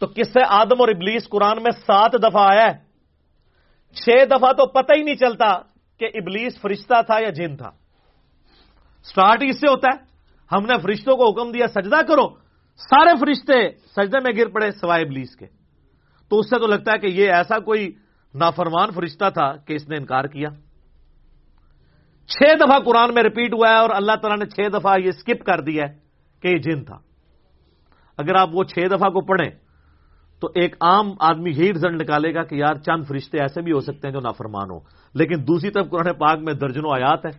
S1: تو کس سے؟ آدم اور ابلیس، قرآن میں سات دفعہ آیا ہے۔ چھ دفعہ تو پتہ ہی نہیں چلتا کہ ابلیس فرشتہ تھا یا جن تھا۔ سٹارٹ اس سے ہوتا ہے۔ ہم نے فرشتوں کو حکم دیا، سجدہ کرو۔ سارے فرشتے سجدے میں گر پڑے، سوائے ابلیس کے۔ تو اس سے تو لگتا ہے کہ یہ ایسا کوئی نافرمان فرشتہ تھا کہ اس نے انکار کیا۔ چھ دفعہ قرآن میں ریپیٹ ہوا ہے اور اللہ تعالیٰ نے چھ دفعہ یہ اسکپ کر دیا ہے کہ یہ جن تھا۔ اگر آپ وہ چھ دفعہ کو پڑھیں تو ایک عام آدمی یہی رزلٹ نکالے گا کہ یار چند فرشتے ایسے بھی ہو سکتے ہیں جو نافرمان ہو لیکن دوسری طرف قرآن پاک میں درجنوں آیات ہے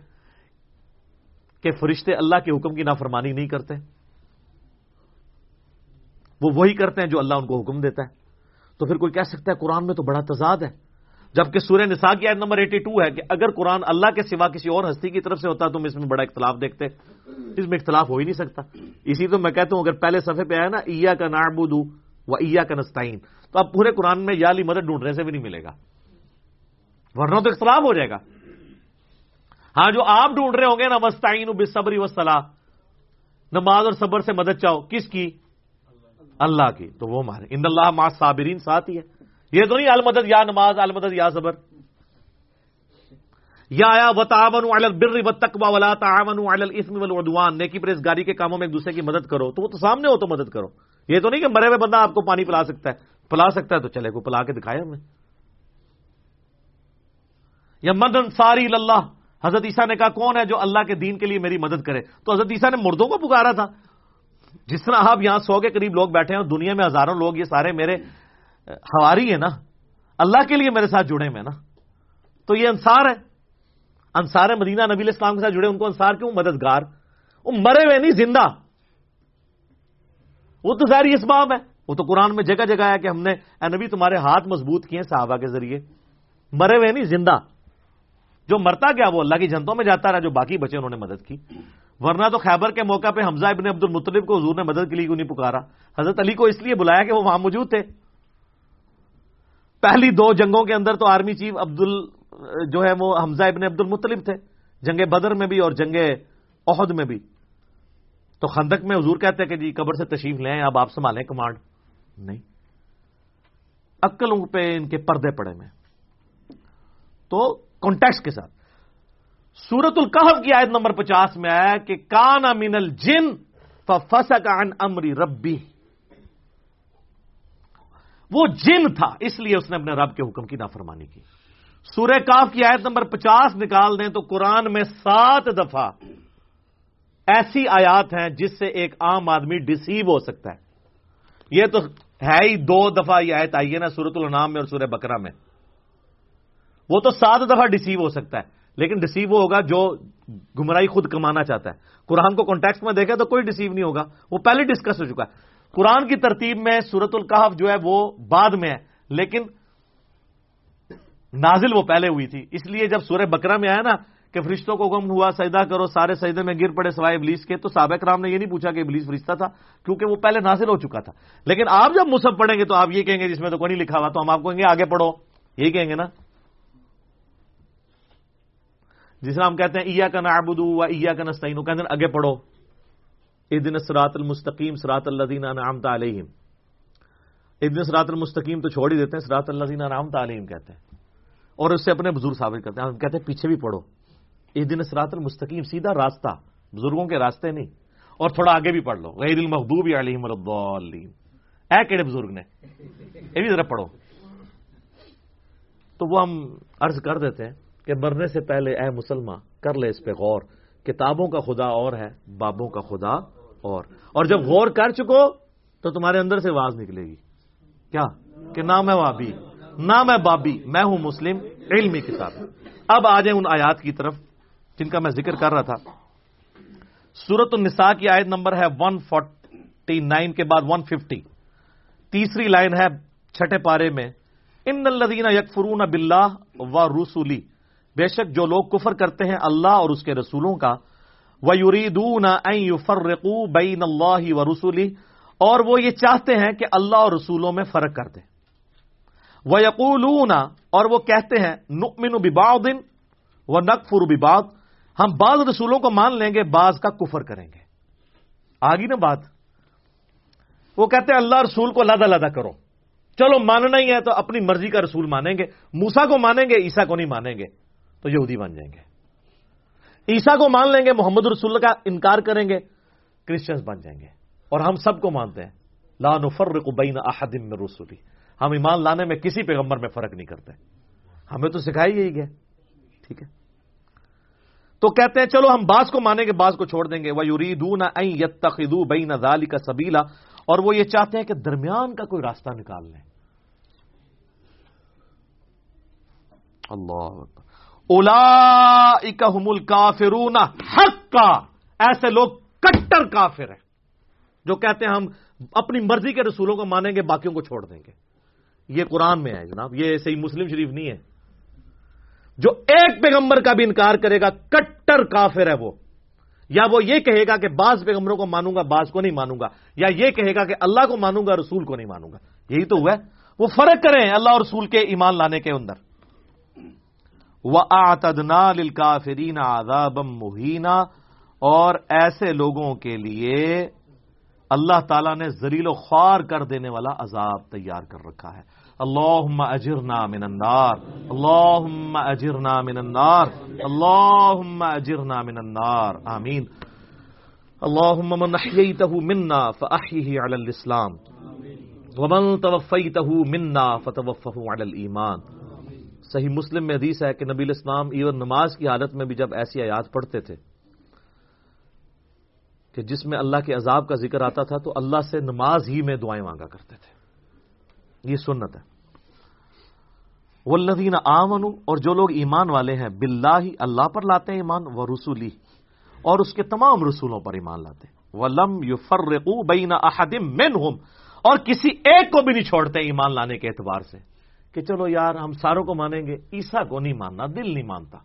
S1: کہ فرشتے اللہ کے حکم کی نافرمانی نہیں کرتے۔ وہ وہی کرتے ہیں جو اللہ ان کو حکم دیتا ہے۔ تو پھر کوئی کہہ سکتا ہے قرآن میں تو بڑا تضاد ہے۔ جبکہ سورہ نساء کی آیت نمبر ایٹی ٹو ہے کہ اگر قرآن اللہ کے سوا کسی اور ہستی کی طرف سے ہوتا تم اس میں بڑا اختلاف دیکھتے اس میں اختلاف ہو ہی نہیں سکتا۔ اسی تو میں کہتا ہوں اگر پہلے صفحے پہ آیا نا ایا کا ناربود و ایا کا نستعین تو اب پورے قرآن میں یا علی مدد ڈھونڈنے سے بھی نہیں ملے گا۔ ورنہ تو اختلاف ہو جائے گا۔ ہاں جو آپ ڈھونڈ رہے ہوں گے نا مستعین بصبری وسلح نماز اور صبر سے مدد چاہو۔ کس کی؟ اللہ کی، تو وہ مارے۔ ان اللہ ما صابرین ساتھ ہی ہے۔ یہ تو نہیں المدد یا نماز، المدد یا صبر۔ یا آیا و تعاون البر و تقوا ولا تعاون الاسم والعدوان۔ نیکی پرہیزگاری کے کاموں میں ایک دوسرے کی مدد کرو۔ تو وہ تو سامنے ہو تو مدد کرو۔ یہ تو نہیں کہ مرے ہوئے بندہ آپ کو پانی پلا سکتا ہے۔ پلا سکتا ہے تو چلے کو پلا کے دکھایا ہمیں۔ یا مدن ساری اللہ حضرت عیسیٰ نے کہا، کون ہے جو اللہ کے دین کے لیے میری مدد کرے؟ تو حضرت عیسیٰ نے مردوں کو پکارا تھا۔ جس طرح آپ یہاں سو کے قریب لوگ بیٹھے ہیں دنیا میں ہزاروں لوگ یہ سارے میرے ہواری ہیں نا، اللہ کے لیے میرے ساتھ جڑے ہوئے نا۔ تو یہ انصار ہے۔ انصار مدینہ نبی اسلام کے ساتھ جڑے، ان کو انصار کیوں؟ مددگار۔ وہ مرے ہوئے نہیں، زندہ۔ وہ تو ظاہر اسباب ہے۔ وہ تو قرآن میں جگہ جگہ ہے کہ ہم نے، اے نبی تمہارے ہاتھ مضبوط کیے صحابہ کے ذریعے۔ مرے ہوئے نہیں، زندہ۔ جو مرتا گیا وہ اللہ کی جنتوں میں جاتا رہا، جو باقی بچے انہوں نے مدد کی۔ ورنہ تو خیبر کے موقع پہ حمزہ ابن عبد المطلب کو حضور نے مدد کے لیے کیوں نہیں پکارا؟ حضرت علی کو اس لیے بلایا کہ وہ وہاں موجود تھے۔ پہلی دو جنگوں کے اندر تو آرمی چیف عبد جو ہے وہ حمزہ ابن عبد المطلب تھے، جنگ بدر میں بھی اور جنگ عہد میں بھی۔ تو خندق میں حضور کہتے ہیں کہ جی قبر سے تشریف لیں، اب آپ سنبھالیں کمانڈ۔ نہیں۔ عقلوں پہ ان کے پردے پڑے میں تو کانٹیکس کے ساتھ۔ سورت القحف کی آیت نمبر پچاس میں آیا کہ کان امین الجن فسک عن امری ربی. وہ جن تھا، اس لیے اس نے اپنے رب کے حکم کی نافرمانی کی. سورہ کاف کی آیت نمبر پچاس نکال دیں تو قرآن میں سات دفعہ ایسی آیات ہیں جس سے ایک عام آدمی ڈسیو ہو سکتا ہے. یہ تو ہے ہی دو دفعہ یہ آیت آئی ہے نا سورت النام میں اور سورہ بکرا میں. وہ تو سات دفعہ ڈسیو ہو سکتا ہے. لیکن ڈسیو وہ ہوگا جو گمراہی خود کمانا چاہتا ہے۔ قرآن کو کانٹیکس میں دیکھے تو کوئی ڈسیو نہیں ہوگا۔ وہ پہلے ڈسکس ہو چکا ہے۔ قرآن کی ترتیب میں سورت القحف جو ہے وہ بعد میں ہے، لیکن نازل وہ پہلے ہوئی تھی۔ اس لیے جب سورہ بکرا میں آیا نا کہ فرشتوں کو گم ہوا، سجدہ کرو، سارے سجدے میں گر پڑے سوائے ابلیس کے، تو سابق رام نے یہ نہیں پوچھا کہ ابلیس فرشتہ تھا، کیونکہ وہ پہلے نازل ہو چکا تھا۔ لیکن آپ جب مصحف پڑھیں گے تو آپ یہ کہیں گے جس میں تو کوئی نہیں لکھا ہوا، تو ہم آپ کو کہیں گے آگے پڑھو۔ یہی کہیں گے نا۔ جس میں ہم کہتے ہیں ایا کا نابدو ایا کا نستعین کہتے ہیں آگے پڑھو۔ دن سرات المستقیم سرات اللہ نام تعلیم دن سرات المستقیم تو چھوڑ ہی دیتے ہیں سرات اللہ نام تعلیم کہتے ہیں۔ اور اس سے اپنے بزرگ ثابت کرتے ہیں، ہم کہتے ہیں پیچھے بھی پڑھو۔ ایک دن سرات المستقیم، سیدھا راستہ، بزرگوں کے راستے نہیں۔ اور تھوڑا آگے بھی پڑھ لو۔ غیر المحبوب علیم الضالین۔ اے کہڑے بزرگ نے، یہ بھی ذرا پڑھو۔ تو وہ ہم عرض کر دیتے ہیں کہ مرنے سے پہلے اے مسلمان کر لے اس پہ غور۔ کتابوں کا خدا اور ہے، بابوں کا خدا اور۔ اور جب غور کر چکو، تو تمہارے اندر سے آواز نکلے گی۔ کیا؟ کہ نام ہے وابی نام ہے بابی، میں ہوں مسلم، علمی کتاب۔ اب آ جائیں ان آیات کی طرف، جن کا میں ذکر کر رہا تھا۔ سورت النساء کی آیت نمبر ہے 149 کے بعد 150 تیسری لائن ہے چھٹے پارے میں، ان الدین یکفرون بلّہ و رسولی بے شک جو لوگ کفر کرتے ہیں اللہ اور اس کے رسولوں کا وہ یوریدون فرقو بین اللہ و رسولی اور وہ یہ چاہتے ہیں کہ اللہ اور رسولوں میں فرق کر دیں۔ وہ یقولون اور وہ کہتے ہیں، نؤمن ببعض و نکفر ببعض۔ ہم بعض رسولوں کو مان لیں گے، بعض کا کفر کریں گے۔ آگی نا بات؟ وہ کہتے ہیں، اللہ رسول کو لدا لدا کرو۔ چلو، ماننا ہی ہے تو اپنی مرضی کا رسول مانیں گے۔ موسا کو مانیں گے عیسا کو نہیں مانیں گے۔ تو یہودی بن جائیں گے۔ عیسا کو مان لیں گے، محمد رسول کا انکار کریں گے کرسچنس بن جائیں گے۔ اور ہم سب کو مانتے ہیں، لا نفرق بین احد من رسولی ہم ایمان لانے میں کسی پیغمبر میں فرق نہیں کرتے۔ ہمیں تو سکھائی یہی گیا ٹھیک ہے۔ تو کہتے ہیں، چلو ہم باز کو مانیں گے باز کو چھوڑ دیں گے۔ وہ یوری دون تخدو بئی نزالی کا سبیلا اور وہ یہ چاہتے ہیں کہ درمیان کا کوئی راستہ نکال لیں۔ اللہ اولا اکمل کافرون حق کا، ایسے لوگ کٹر کافر ہیں، جو کہتے ہیں ہم اپنی مرضی کے رسولوں کو مانیں گے، باقیوں کو چھوڑ دیں گے۔ یہ قرآن میں ہے جناب، یہ صحیح مسلم شریف نہیں ہے۔ جو ایک پیغمبر کا بھی انکار کرے گا، کٹر کافر ہے وہ۔ یا وہ یہ کہے گا کہ بعض پیغمبروں کو مانوں گا، بعض کو نہیں مانوں گا۔ یا یہ کہے گا کہ اللہ کو مانوں گا، رسول کو نہیں مانوں گا۔ یہی تو ہوا ہے۔ وہ فرق کریں اللہ اور رسول کے ایمان لانے کے اندر۔ وہ آتدنا للکافرین آزابم مہینہ اور ایسے لوگوں کے لیے اللہ تعالیٰ نے زلیل و خوار کر دینے والا عذاب تیار کر رکھا ہے۔ اللهم اجرنا من النار۔ اللهم اجرنا من النار۔ اللهم اجرنا من النار۔ آمین۔ اللهم من احييته منا فاحيه على الاسلام۔ ومن توفيته منا فتوفه على الايمان صحیح مسلم میں حدیث ہے کہ نبی الاسلام ایون نماز کی حالت میں بھی جب ایسی آیات پڑھتے تھے کہ جس میں اللہ کے عذاب کا ذکر آتا تھا تو اللہ سے نماز ہی میں دعائیں مانگا کرتے تھے۔ یہ سنت ہے۔ ولدین آمن اور جو لوگ ایمان والے ہیں بلّہ اللہ پر لاتے ہیں ایمان و رسولی اور اس کے تمام رسولوں پر ایمان لاتے ہیں۔ وہ لم یو بین احدم مین اور کسی ایک کو بھی نہیں چھوڑتے ایمان لانے کے اعتبار سے۔ کہ چلو یار ہم ساروں کو مانیں گے عیسا کو نہیں ماننا، دل نہیں مانتا۔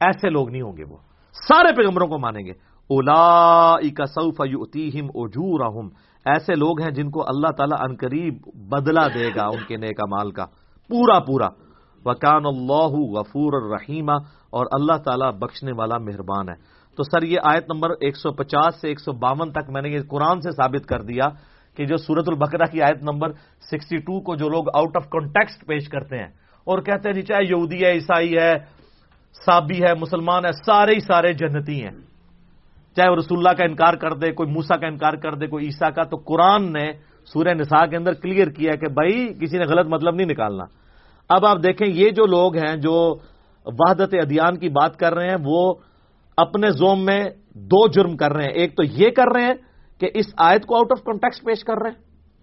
S1: ایسے لوگ نہیں ہوں گے وہ۔ سارے پیغمبروں کو مانیں گے۔ اولا سعف یوتیم اجور ایسے لوگ ہیں جن کو اللہ تعالیٰ عنقریب بدلا دے گا ان کے نیک مال کا۔ پورا پورا۔ وکان اللہ غفور الرحیمہ اور اللہ تعالیٰ بخشنے والا مہربان ہے۔ تو سر، یہ آیت نمبر 150 سے 152 تک میں نے یہ قرآن سے ثابت کر دیا۔ کہ جو سورت البقرہ کی آیت نمبر 62 کو جو لوگ آؤٹ آف کانٹیکسٹ پیش کرتے ہیں اور کہتے ہیں جی چاہے یہودی ہے عیسائی ہے سابی ہے مسلمان ہے سارے ہی سارے جنتی ہیں۔ چاہے وہ رسول اللہ کا انکار کر دے، کوئی موسا کا انکار کر دے، کوئی عیسا کا، تو قرآن نے سورہ نساء کے اندر کلیئر کیا کہ بھائی کسی نے غلط مطلب نہیں نکالنا۔ اب آپ دیکھیں، یہ جو لوگ ہیں جو وحدت ادیان کی بات کر رہے ہیں، وہ اپنے زوم میں دو جرم کر رہے ہیں۔ ایک تو یہ کر رہے ہیں کہ اس آیت کو آؤٹ آف کانٹیکس پیش کر رہے ہیں۔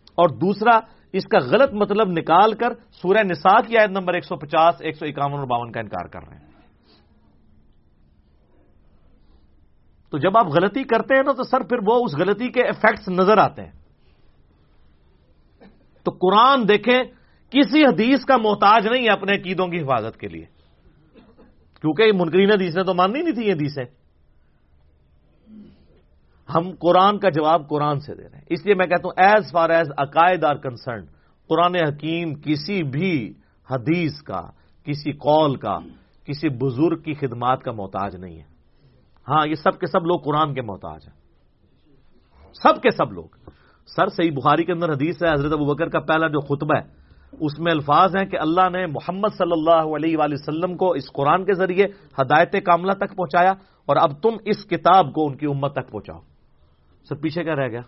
S1: اور دوسرا، اس کا غلط مطلب نکال کر سورہ نساء کی آیت نمبر ایک سو پچاس، ایک سو اکاون اور باون کا انکار کر رہے ہیں۔ تو جب آپ غلطی کرتے ہیں نا، تو سر پھر وہ اس غلطی کے افیکٹس نظر آتے ہیں۔ تو قرآن دیکھیں، کسی حدیث کا محتاج نہیں ہے اپنے عقیدوں کی حفاظت کے لیے۔ کیونکہ یہ منکرین حدیث نے تو ماننی نہیں تھی، یہ حدیثیں۔ ہم قرآن کا جواب قرآن سے دے رہے ہیں۔ اس لیے میں کہتا ہوں ایز فار ایز عقائد آر کنسرن قرآن حکیم کسی بھی حدیث کا، کسی قول کا، کسی بزرگ کی خدمات کا محتاج نہیں ہے۔ ہاں یہ سب کے سب لوگ قرآن کے محتاج ہیں۔ سب کے سب لوگ۔ سر صحیح بخاری کے اندر حدیث ہے، حضرت ابو بکر کا پہلا جو خطبہ ہے، اس میں الفاظ ہیں کہ اللہ نے محمد صلی اللہ علیہ وآلہ وسلم کو اس قرآن کے ذریعے ہدایت کاملہ تک پہنچایا اور اب تم اس کتاب کو ان کی امت تک پہنچاؤ۔ سر پیچھے کیا رہ گیا؟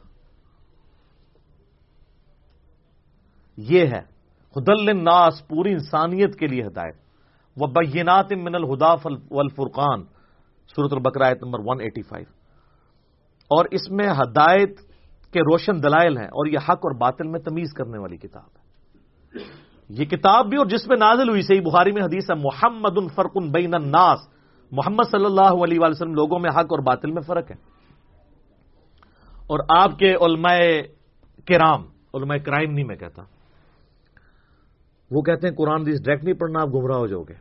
S1: یہ ہے خدل الناس پوری انسانیت کے لیے ہدایت۔ وہ بینات من الہدا والفرقان سورت البقرایت نمبر 185 اور اس میں ہدایت کے روشن دلائل ہیں اور یہ حق اور باطل میں تمیز کرنے والی کتاب ہے۔ یہ کتاب بھی اور جس میں نازل ہوئی، صحیح بخاری میں حدیث ہے، محمد الفرق بین الناس۔ محمد صلی اللہ علیہ وسلم لوگوں میں حق اور باطل میں فرق ہے۔ اور آپ کے علماء کرام، علماء کرائم نہیں میں کہتا۔ وہ کہتے ہیں، قرآن حدیث ڈائریکٹ نہیں پڑھنا، آپ گمراہ ہو جاؤ گے۔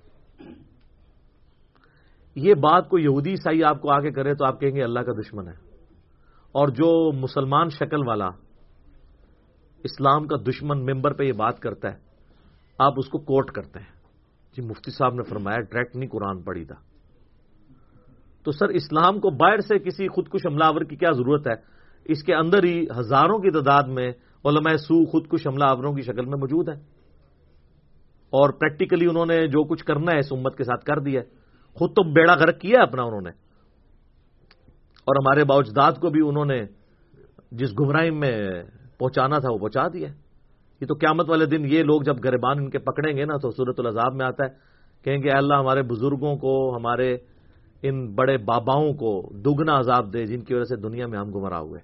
S1: یہ بات کو یہودی عیسائی آپ کو آگے کرے تو آپ کہیں گے، اللہ کا دشمن ہے۔ اور جو مسلمان شکل والا اسلام کا دشمن ممبر پہ یہ بات کرتا ہے، آپ اس کو کوٹ کرتے ہیں۔ جی مفتی صاحب نے فرمایا، ڈائریکٹ نہیں قرآن پڑھی تھا۔ تو سر، اسلام کو باہر سے کسی خود کش حملہ آور کی کیا ضرورت ہے؟ اس کے اندر ہی ہزاروں کی تعداد میں علماء سو خود کش حملہ آوروں کی شکل میں موجود ہے اور پریکٹیکلی انہوں نے جو کچھ کرنا ہے اس امت کے ساتھ کر دیا ہے۔ خود تو بیڑا غرق کیا ہے اپنا انہوں نے۔ اور ہمارے باوجداد کو بھی انہوں نے جس گمراہی میں پہنچانا تھا وہ پہنچا دیا یہ تو قیامت والے دن یہ لوگ جب گربان ان کے پکڑیں گے نا تو صورت العذاب میں آتا ہے۔ کہیں گے اللہ ہمارے بزرگوں کو، ہمارے ان بڑے باباؤں کو دگنا عذاب دے جن کی وجہ سے دنیا میں ہم گمراہ ہوئے۔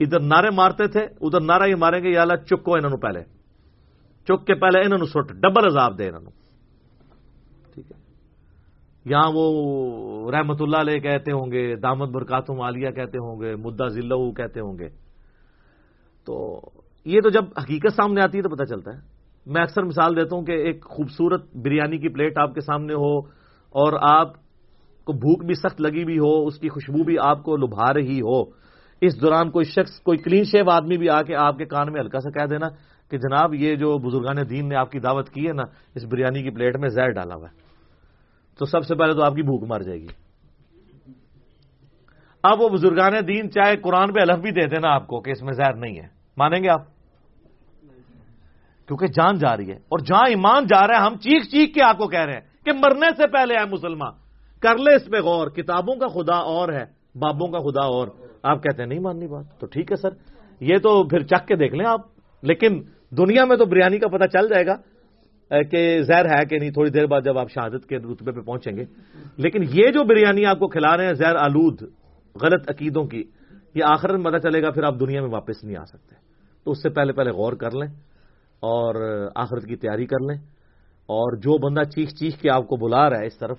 S1: ادھر نعرے مارتے تھے، ادھر نعرہ ہی ماریں گے، یا اللہ چکو انہوں پہلے۔ چک کے پہلے انہوں سٹ، ڈبل عذاب دے انہوں۔ ٹھیک ہے۔ یہاں وہ رحمت اللہ علیہ کہتے ہوں گے، دامت برکاتم عالیہ کہتے ہوں گے، مدعا ذلہ کہتے ہوں گے۔ تو یہ تو جب حقیقت سامنے آتی ہے تو پتہ چلتا ہے۔ میں اکثر مثال دیتا ہوں کہ ایک خوبصورت بریانی کی پلیٹ آپ کے سامنے ہو اور آپ کو بھوک بھی سخت لگی بھی ہو، اس کی خوشبو بھی آپ کو لبھا رہی ہو۔ اس دوران کوئی شخص، کوئی کلین شیو آدمی بھی آ کے آپ کے کان میں ہلکا سا کہہ دینا کہ جناب یہ جو بزرگان دین نے آپ کی دعوت کی ہے نا، اس بریانی کی پلیٹ میں زہر ڈالا ہوا ہے۔ تو سب سے پہلے تو آپ کی بھوک مر جائے گی۔ اب وہ بزرگان دین چاہے قرآن پہ الف بھی دے دینا آپ کو کہ اس میں زہر نہیں ہے۔ مانیں گے آپ؟ کیونکہ جان جا رہی ہے۔ اور جہاں ایمان جا رہا ہے، ہم چیخ چیخ کے آپ کو کہہ رہے ہیں کہ مرنے سے پہلے آئے مسلمان کر لے اس پہ غور، کتابوں کا خدا اور ہے، بابوں کا خدا اور۔ آپ کہتے ہیں، نہیں ماننی بات۔ تو ٹھیک ہے سر۔ یہ تو پھر چک کے دیکھ لیں آپ۔ لیکن دنیا میں تو بریانی کا پتہ چل جائے گا کہ زہر ہے کہ نہیں، تھوڑی دیر بعد جب آپ شہادت کے رتبے پہ پہنچیں گے۔ لیکن یہ جو بریانی آپ کو کھلا رہے ہیں، زہر آلود، غلط عقیدوں کی، یہ آخر میں پتہ چلے گا، پھر آپ دنیا میں واپس نہیں آ سکتے۔ تو اس سے پہلے پہلے غور کر لیں اور آخرت کی تیاری کر لیں۔ اور جو بندہ چیخ چیخ کے آپ کو بلا رہا ہے اس طرف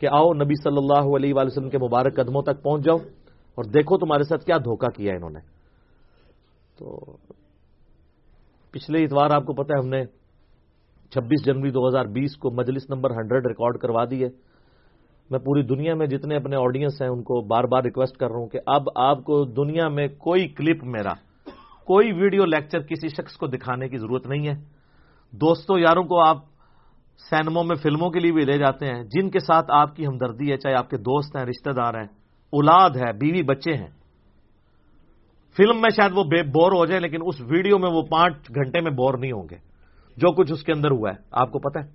S1: کہ آؤ نبی صلی اللہ علیہ وآلہ وسلم کے مبارک قدموں تک پہنچ جاؤ اور دیکھو تمہارے ساتھ کیا دھوکہ کیا انہوں نے۔ تو پچھلے اتوار آپ کو پتا ہے ہم نے چھبیس جنوری دو ہزار بیس کو مجلس نمبر ہنڈریڈ ریکارڈ کروا دی ہے۔ میں پوری دنیا میں جتنے اپنے آڈینس ہیں ان کو بار بار ریکویسٹ کر رہا ہوں کہ اب آپ کو دنیا میں کوئی کلپ میرا، کوئی ویڈیو لیکچر کسی شخص کو دکھانے کی ضرورت نہیں ہے۔ دوستوں یاروں کو آپ سینموں میں فلموں کے لیے بھی لے جاتے ہیں، جن کے ساتھ آپ کی ہمدردی ہے، چاہے آپ کے دوست ہیں، رشتہ دار ہیں، اولاد ہے بیوی بچے ہیں۔ فلم میں شاید وہ بے بور ہو جائے لیکن اس ویڈیو میں وہ پانچ گھنٹے میں بور نہیں ہوں گے۔ جو کچھ اس کے اندر ہوا ہے، آپ کو پتہ ہے۔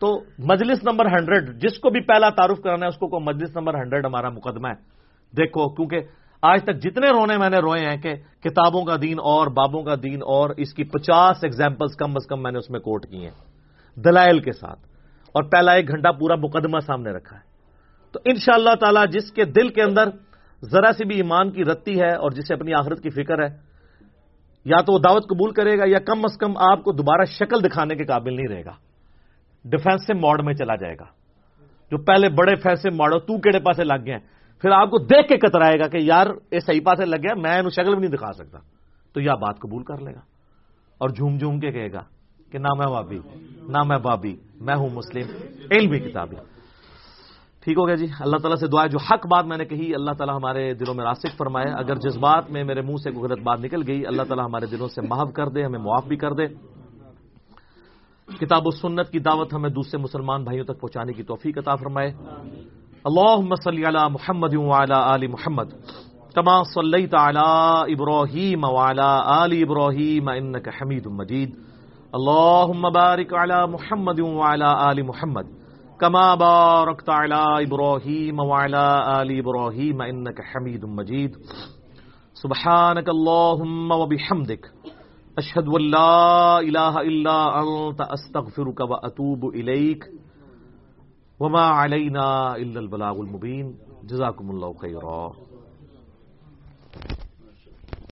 S1: تو مجلس نمبر ہنڈریڈ، جس کو بھی پہلا تعارف کرانا ہے، اس کو مجلس نمبر ہنڈریڈ ہمارا مقدمہ ہے۔ دیکھو، کیونکہ آج تک جتنے رونے میں نے روئے ہیں کہ کتابوں کا دین اور بابوں کا دین اور اس کی پچاس ایگزامپلس کم از کم میں نے اس میں کوٹ کی ہیں۔ دلائل کے ساتھ اور پہلا ایک گھنٹہ پورا مقدمہ سامنے رکھا ہے۔ تو ان شاء اللہ تعالی جس کے دل کے اندر ذرا سی بھی ایمان کی رتی ہے اور جسے اپنی آخرت کی فکر ہے، یا تو وہ دعوت قبول کرے گا یا کم از کم آپ کو دوبارہ شکل دکھانے کے قابل نہیں رہے گا۔ ڈیفینسو موڈ میں چلا جائے گا۔ جو پہلے بڑے فیصلے موڈ تو کہڑے پاسے لگ گئے پھر آپ کو دیکھ کے کترائے گا کہ یار، یہ صحیح پاسے لگ گیا، میں شکل بھی نہیں دکھا سکتا۔ تو یا بات قبول کر لے گا اور جھوم جھوم کے کہے گا کہ نہ میں بابی، نہ میں بابی، میں ہوں مسلم، علمی کتابی ٹھیک ہو گیا جی؟ اللہ تعالیٰ سے دعا جو حق بات میں نے کہی، اللہ تعالیٰ ہمارے دلوں میں راسک فرمائے۔ اگر جس بات میں میرے منہ سے کوئی غلط بات نکل گئی، اللہ تعالیٰ ہمارے دلوں سے معاف کر دے، ہمیں معاف بھی کر دے۔ کتاب و سنت کی دعوت ہمیں دوسرے مسلمان بھائیوں تک پہنچانے کی توفیق عطا فرمائے۔ اللهم صل على محمد وعلى آل محمد كما صليت على إبراهيم وعلى آل إبراهيم إنك حميد مجيد اللهم بارك على محمد وعلى آل محمد كما باركت على إبراهيم وعلى آل إبراهيم إنك حميد مجيد سبحانك اللهم وبحمدك أشهد أن لا إله إلا أنت أستغفرك وأتوب إليك وما علینا الا البلاغ المبین جزاکم اللہ خیرہ